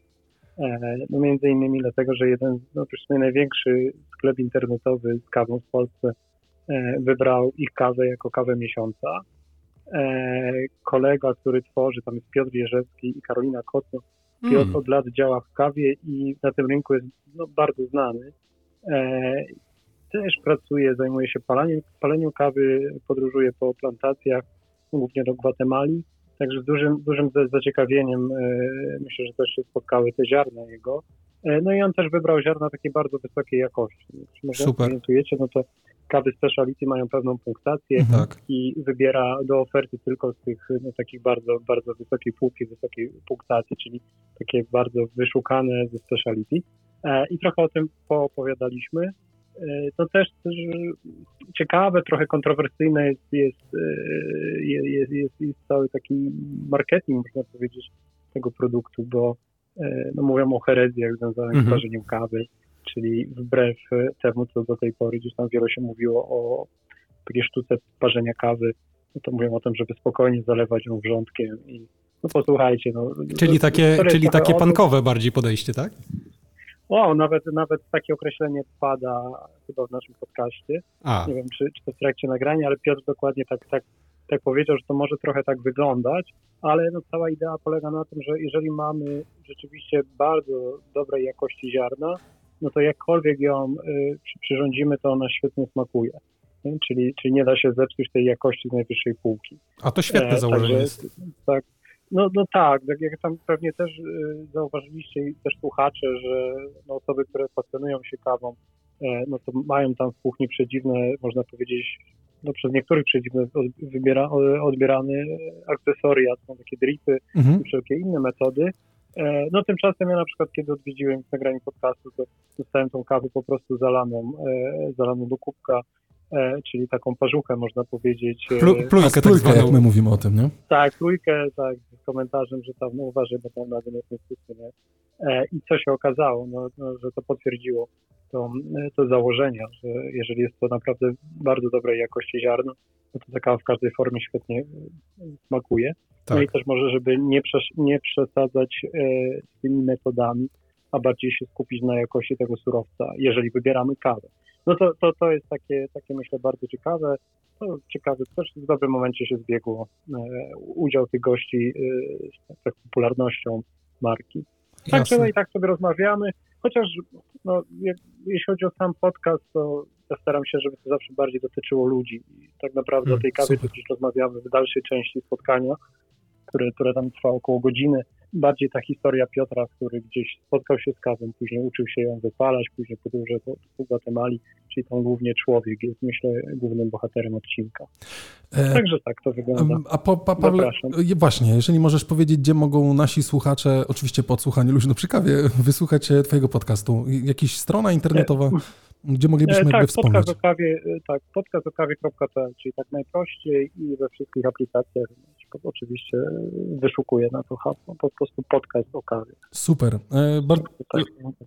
No między innymi dlatego, że jeden, no największy sklep internetowy z kawą w Polsce wybrał ich kawę jako kawę miesiąca. E, kolega, który tworzy, tam jest Piotr Jerzewski i Karolina Kotno. Piotr mm. od lat działa w kawie i na tym rynku jest no, bardzo znany. E, też pracuje, zajmuje się paleniem, paleniem kawy, podróżuje po plantacjach, głównie do Gwatemali. Także z dużym, dużym zaciekawieniem e, myślę, że też się spotkały te ziarna jego. No i on też wybrał ziarna takiej bardzo wysokiej jakości. Jeśli może Super. orientujecie, no to kawy speciality mają pewną punktację mhm. tak. i wybiera do oferty tylko z tych no, takich bardzo, bardzo wysokiej półki, wysokiej punktacji, czyli takie bardzo wyszukane ze speciality. E, I trochę o tym poopowiadaliśmy. E, to też, też ciekawe, trochę kontrowersyjne jest, jest, e, jest, jest, jest cały taki marketing, można powiedzieć, tego produktu, bo e, no, mówią o herezjach związanych mhm. z parzeniem kawy czyli wbrew temu, co do tej pory gdzieś tam wiele się mówiło o takiej sztuce parzenia kawy, no to mówią o tym, żeby spokojnie zalewać ją wrzątkiem i no posłuchajcie. No, czyli takie, czyli takie pankowe bardziej podejście, tak? O, nawet, nawet takie określenie pada chyba w naszym podcaście. A. Nie wiem, czy, czy to w trakcie nagrania, ale Piotr dokładnie tak, tak, tak powiedział, że to może trochę tak wyglądać, ale no, cała idea polega na tym, że jeżeli mamy rzeczywiście bardzo dobrej jakości ziarna, no to jakkolwiek ją y, przyrządzimy, to ona świetnie smakuje. Czyli, czyli nie da się zepsuć tej jakości z najwyższej półki. A to świetne e, założenie jest. Tak, no, no tak, tak jak tam pewnie też y, zauważyliście i też słuchacze, że no, osoby, które pasjonują się kawą, e, no to mają tam w kuchni przedziwne, można powiedzieć, no przez niektórych przedziwne wybiera, odbierane akcesoria, są takie dripy mhm. i wszelkie inne metody, E, no tymczasem ja na przykład, kiedy odwiedziłem w nagraniu podcastu, to dostałem tą kawę po prostu zalaną, e, zalaną do kubka, czyli taką parzuchę, można powiedzieć. plujkę tak zwaną. jak my mówimy o tym, nie? Tak, plujkę, tak, z komentarzem, że tam, no uważaj, bo tam na nie. I co się okazało, no, no, że to potwierdziło to, to założenia, że jeżeli jest to naprawdę bardzo dobrej jakości ziarno, no to ta kawa w każdej formie świetnie smakuje. Tak. No i też może, żeby nie, nie przesadzać z tymi metodami, a bardziej się skupić na jakości tego surowca, jeżeli wybieramy kawę. No to, to, to jest takie, takie, myślę, bardzo ciekawe. To ciekawe, też w dobrym momencie się zbiegło e, udział tych gości e, z tak popularnością marki. Także no i tak sobie rozmawiamy, chociaż no, jeśli chodzi o sam podcast, to ja staram się, żeby to zawsze bardziej dotyczyło ludzi. I tak naprawdę hmm, o tej kawie to dziś rozmawiamy w dalszej części spotkania, które, które tam trwa około godziny bardziej ta historia Piotra, który gdzieś spotkał się z kawą, później uczył się ją wypalać, później podróże po, po Gwatemali, czyli to głównie człowiek jest, myślę, głównym bohaterem odcinka. E, Także tak to wygląda. A po, pa, Pawle, właśnie, jeżeli możesz powiedzieć, gdzie mogą nasi słuchacze, oczywiście po odsłuchaniu Luźno przy kawie, wysłuchać e, twojego podcastu? Jakaś strona internetowa? E, gdzie moglibyśmy e, tak, wspomnieć? Podcast o kawie, tak, podcastokawie.pl, czyli tak najprościej i we wszystkich aplikacjach oczywiście wyszukuję na to hasło, po prostu podcast o kawie. Super. E, bar tak,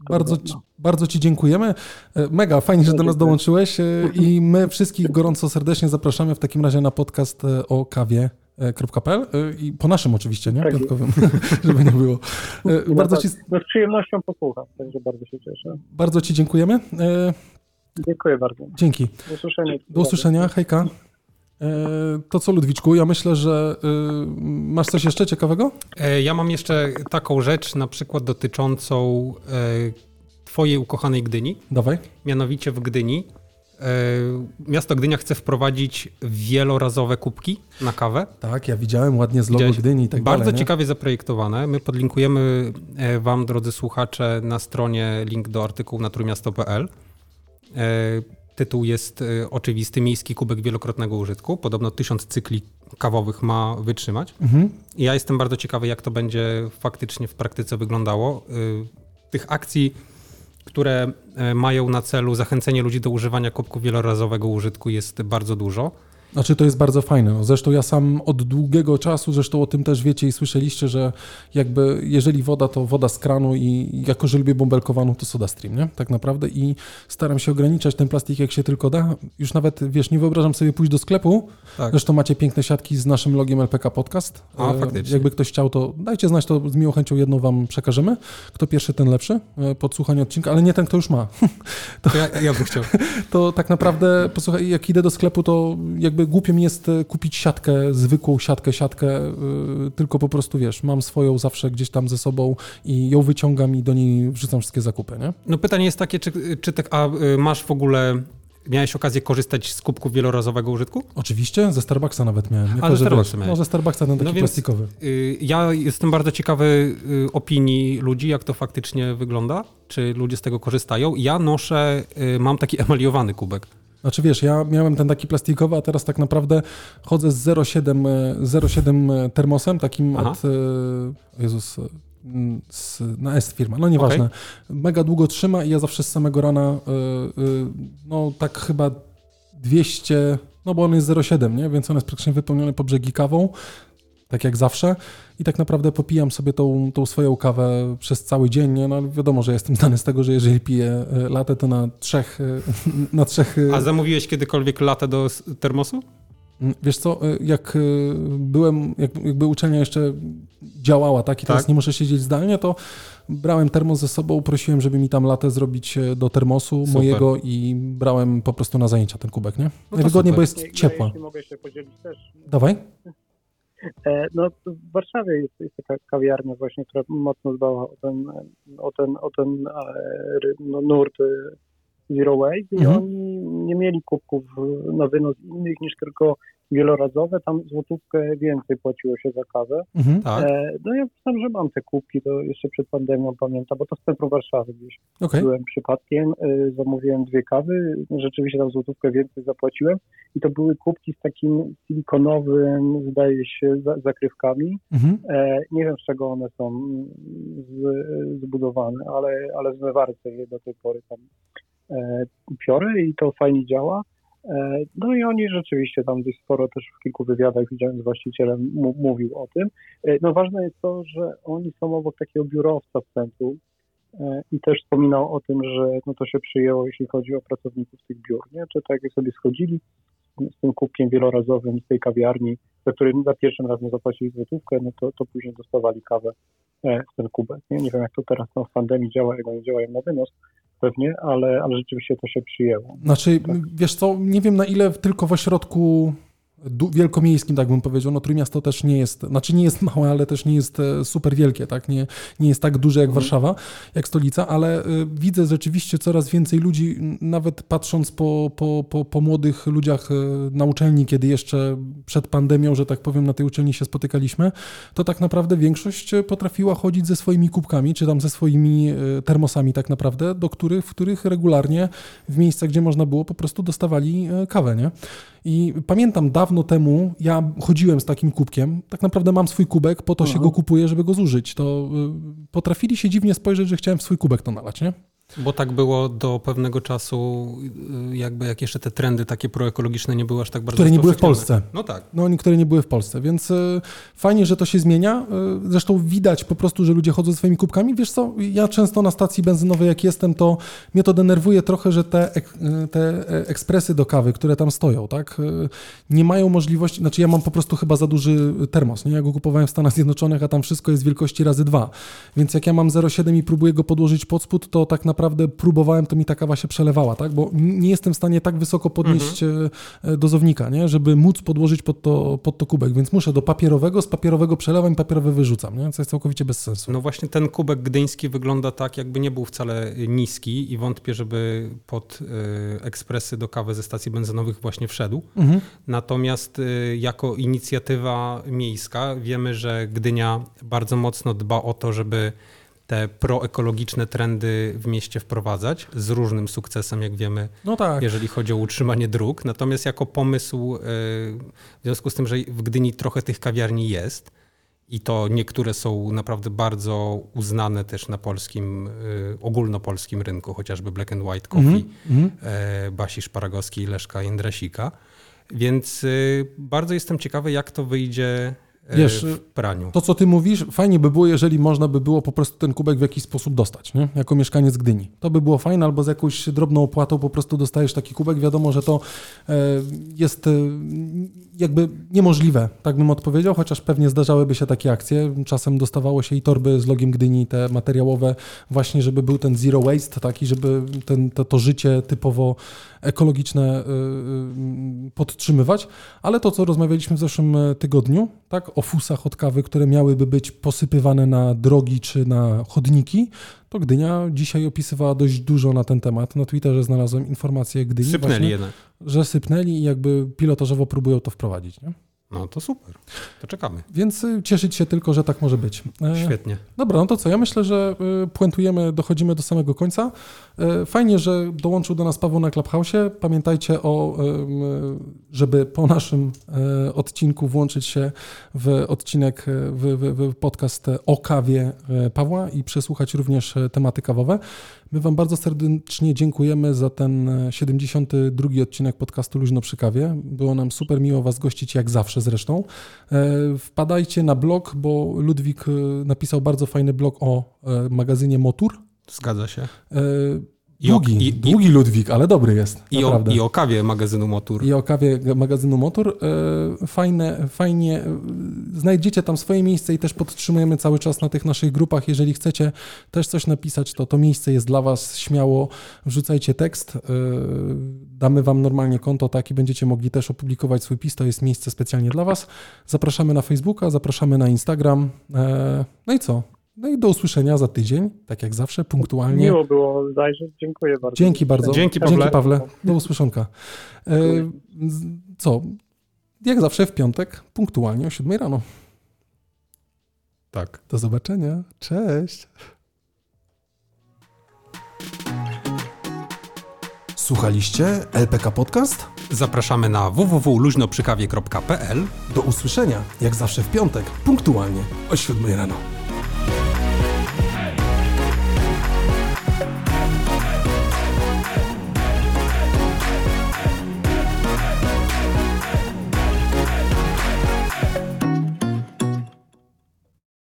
bardzo, ci, bardzo Ci dziękujemy. E, mega, fajnie, że do nas dołączyłeś e, i my wszystkich gorąco serdecznie zapraszamy w takim razie na podcast o kawie .pl i po naszym oczywiście, nie? Tak Piątkowym, żeby nie było. No bardzo tak, ci... No z przyjemnością posłucham, także bardzo się cieszę. Bardzo Ci dziękujemy. Dziękuję bardzo. Dzięki. Do usłyszenia. Do usłyszenia. Hejka. E, to co, Ludwiczku? Ja myślę, że y, masz coś jeszcze ciekawego? E, ja mam jeszcze taką rzecz, na przykład dotyczącą e, Twojej ukochanej Gdyni. Dawaj. Mianowicie w Gdyni. Miasto Gdynia chce wprowadzić wielorazowe kubki na kawę. Tak, ja widziałem ładnie z logo Widziałeś? Gdyni i tak Bardzo dalej, ciekawie zaprojektowane. My podlinkujemy Wam, drodzy słuchacze, na stronie link do artykułu na trójmiasto.pl. Tytuł jest y, oczywisty, miejski kubek wielokrotnego użytku. Podobno tysiąc cykli kawowych ma wytrzymać. Mhm. Ja jestem bardzo ciekawy, jak to będzie faktycznie w praktyce wyglądało. Y, tych akcji, które y, mają na celu zachęcenie ludzi do używania kubku wielorazowego użytku jest bardzo dużo. Znaczy to jest bardzo fajne. Zresztą ja sam od długiego czasu, zresztą o tym też wiecie i słyszeliście, że jakby jeżeli woda, to woda z kranu i jako, że lubię bąbelkowaną, to soda stream, nie? Tak naprawdę i staram się ograniczać ten plastik jak się tylko da. Już nawet, wiesz, nie wyobrażam sobie pójść do sklepu. Tak. Zresztą macie piękne siatki z naszym logiem LPK Podcast. A, e, faktycznie. Jakby ktoś chciał, to dajcie znać, to z miłą chęcią jedną wam przekażemy. Kto pierwszy, ten lepszy. E, Podsłuchanie odcinka, ale nie ten, kto już ma. To, to ja, ja bym chciał. To tak naprawdę, posłuchaj, jak idę do sklepu, to jakby głupio mi jest e, kupić siatkę, zwykłą siatkę, siatkę, yy, tylko po prostu wiesz, mam swoją zawsze gdzieś tam ze sobą i ją wyciągam i do niej wrzucam wszystkie zakupy, nie? No pytanie jest takie, czy, czy tak, a y, masz w ogóle Miałeś okazję korzystać z kubków wielorazowego użytku? Oczywiście, ze Starbucksa nawet miałem. A, ze Starbucksa miałem. No, ze Starbucksa ten taki no plastikowy. Y, ja jestem bardzo ciekawy y, opinii ludzi, jak to faktycznie wygląda, czy ludzie z tego korzystają. Ja noszę, y, mam taki emaliowany kubek. Znaczy wiesz, ja miałem ten taki plastikowy, a teraz tak naprawdę chodzę z 0,7, 0,7 e, termosem, takim Aha. od, e, Jezus, z, na S firma, no nieważne. Okay. Mega długo trzyma i ja zawsze z samego rana, no tak chyba 200, no bo on jest 0,7, nie? Więc on jest praktycznie wypełniony po brzegi kawą, tak jak zawsze. I tak naprawdę popijam sobie tą, tą swoją kawę przez cały dzień. Nie? No wiadomo, że jestem znany z tego, że jeżeli piję y, latę, to na trzech, na trzech... A zamówiłeś kiedykolwiek latę do termosu? Mm, wiesz co, jak byłem, jak, jakby uczelnia jeszcze działała, tak, i teraz tak. nie muszę siedzieć zdalnie, to brałem termos ze sobą, prosiłem, żeby mi tam latę zrobić e, do termosu super. mojego i brałem po prostu na zajęcia ten kubek, nie? No Najwygodniej, bo jest ciepła. Ja, mogę się podzielić też. Dawaj. E, no, w Warszawie jest, jest, taka kawiarnia właśnie, która mocno dbała o ten, o ten, o ten e, no, nurt Zero Waste i mhm. oni nie mieli kubków na wynos innych niż tylko wielorazowe, tam złotówkę więcej płaciło się za kawę. Mhm, tak. e, no ja sam, że mam te kubki, to jeszcze przed pandemią pamiętam, bo to z centrum Warszawy gdzieś okay. byłem przypadkiem, e, zamówiłem dwie kawy, rzeczywiście tam złotówkę więcej zapłaciłem i to były kubki z takim silikonowym, zdaje się, za, zakrywkami. Mhm. E, nie wiem z czego one są z, zbudowane, ale, ale w zmywarce je do tej pory tam e, piory i to fajnie działa. E, no i oni rzeczywiście tam dość sporo też w kilku wywiadach widziałem z właścicielem mówił o tym. E, no ważne jest to, że oni są obok takiego biurowca w centrum, i też wspominał o tym, że no to się przyjęło, jeśli chodzi o pracowników tych biur, nie? że tak jak sobie schodzili z tym kubkiem wielorazowym z tej kawiarni, za który za pierwszym razem zapłacili złotówkę, no to, to później dostawali kawę w ten kubek. Nie, nie wiem, jak to teraz no, w pandemii działa, jak oni działają na wynos, pewnie, ale, ale rzeczywiście to się przyjęło. Znaczy, tak. wiesz co, nie wiem na ile tylko w ośrodku wielkomiejskim, tak bym powiedział. No Trójmiasto też nie jest, znaczy nie jest małe, ale też nie jest e, super wielkie, tak? Nie, nie jest tak duże jak mhm. Warszawa, jak stolica, ale y, widzę rzeczywiście coraz więcej ludzi, nawet patrząc po, po, po, po młodych ludziach y, na uczelni, kiedy jeszcze przed pandemią, że tak powiem, na tej uczelni się spotykaliśmy, to tak naprawdę większość potrafiła chodzić ze swoimi kubkami, czy tam ze swoimi y, termosami tak naprawdę, do których, w których regularnie w miejscach, gdzie można było, po prostu dostawali kawę, nie? I pamiętam dawno temu, ja chodziłem z takim kubkiem. Tak naprawdę mam swój kubek, po to Aha. się go kupuję, żeby go zużyć. To y, potrafili się dziwnie spojrzeć, że chciałem w swój kubek to nalać, nie? Bo tak było do pewnego czasu, y, jakby jak jeszcze te trendy takie proekologiczne nie były aż tak bardzo Które nie były w Polsce. No tak. No, niektóre nie były w Polsce, więc y, fajnie, że to się zmienia. Y, zresztą widać po prostu, że ludzie chodzą ze swoimi kubkami. Wiesz co, ja często na stacji benzynowej jak jestem, to mnie to denerwuje trochę, że te, te e, ekspresy do kawy, które tam stoją, tak, nie mają możliwości, znaczy ja mam po prostu chyba za duży termos, nie? Ja go kupowałem w Stanach Zjednoczonych, a tam wszystko jest wielkości razy dwa. Więc jak ja mam 0,7 i próbuję go podłożyć pod spód, to tak naprawdę naprawdę próbowałem, to mi ta kawa się przelewała, tak? Bo nie jestem w stanie tak wysoko podnieść mhm. E, dozownika, nie? Żeby móc podłożyć pod to, pod to kubek, więc muszę do papierowego, z papierowego przelewam i papierowy wyrzucam, nie? Co jest całkowicie bez sensu. No właśnie ten kubek gdyński wygląda tak, jakby nie był wcale niski i wątpię, żeby pod y, ekspresy do kawy ze stacji benzynowych właśnie wszedł. Mhm. Natomiast jako inicjatywa miejska wiemy, że Gdynia bardzo mocno dba o to, żeby te proekologiczne trendy w mieście wprowadzać z różnym sukcesem, jak wiemy, no tak. jeżeli chodzi o utrzymanie dróg. Natomiast jako pomysł, e, w związku z tym, że w Gdyni trochę tych kawiarni jest i to niektóre są naprawdę bardzo uznane też na polskim, e, ogólnopolskim rynku, chociażby Black and White Coffee, mm -hmm. Basi Szparagowskiej i Leszka Jędrasika. Więc bardzo jestem ciekawy, jak to wyjdzie Wiesz, w praniu. To, co ty mówisz, fajnie by było, jeżeli można by było po prostu ten kubek w jakiś sposób dostać, nie? jako mieszkaniec Gdyni. To by było fajne, albo z jakąś drobną opłatą po prostu dostajesz taki kubek. Wiadomo, że to e, jest e, jakby niemożliwe, tak bym odpowiedział, chociaż pewnie zdarzałyby się takie akcje. Czasem dostawało się i torby z logiem Gdyni, te materiałowe, właśnie żeby był ten zero waste, taki, żeby ten, to, to życie typowo ekologiczne podtrzymywać. Ale to, co rozmawialiśmy w zeszłym tygodniu, tak, o fusach od kawy, które miałyby być posypywane na drogi czy na chodniki, to Gdynia dzisiaj opisywała dość dużo na ten temat. Na Twitterze znalazłem informację Gdyni, sypnęli właśnie, jednak. że sypnęli i jakby pilotażowo próbują to wprowadzić. Nie? No to super, to czekamy. Więc y, cieszyć się tylko, że tak może być. E, Świetnie. Dobra, no to co? Ja myślę, że y, puentujemy, dochodzimy do samego końca. E, fajnie, że dołączył do nas Paweł na Clubhouse. Pamiętajcie o, żeby po naszym e, odcinku włączyć się w odcinek, w, w, w podcast o kawie Pawła i przesłuchać również tematy kawowe. My Wam bardzo serdecznie dziękujemy za ten 72 odcinek podcastu Luźno przy kawie. Było nam super miło Was gościć, jak zawsze zresztą. E, wpadajcie na blog, bo Ludwik e, napisał bardzo fajny blog o e, magazynie Motur. Zgadza się. Długi, i, długi Ludwik, ale dobry jest. I o, I o, kawie magazynu Motor. I o kawie magazynu Motor. E, fajne, fajnie. E, znajdziecie tam swoje miejsce i też podtrzymujemy cały czas na tych naszych grupach. Jeżeli chcecie też coś napisać, to to miejsce jest dla Was. Śmiało wrzucajcie tekst. E, damy Wam normalnie konto, tak, i będziecie mogli też opublikować swój pis. To jest miejsce specjalnie dla Was. Zapraszamy na Facebooka, zapraszamy na Instagram. No i co? No i do usłyszenia za tydzień, tak jak zawsze, punktualnie. Miło było zajrzeć, dziękuję bardzo. Dzięki bardzo. Dzięki Pawle. Dzięki Pawle. Do usłyszonka. E, co? Jak zawsze w piątek, punktualnie o 7 rano. Tak. Do zobaczenia. Cześć. Słuchaliście LPK Podcast? Zapraszamy na www.luźnoprzykawie.pl Do usłyszenia, jak zawsze w piątek, punktualnie o 7 rano.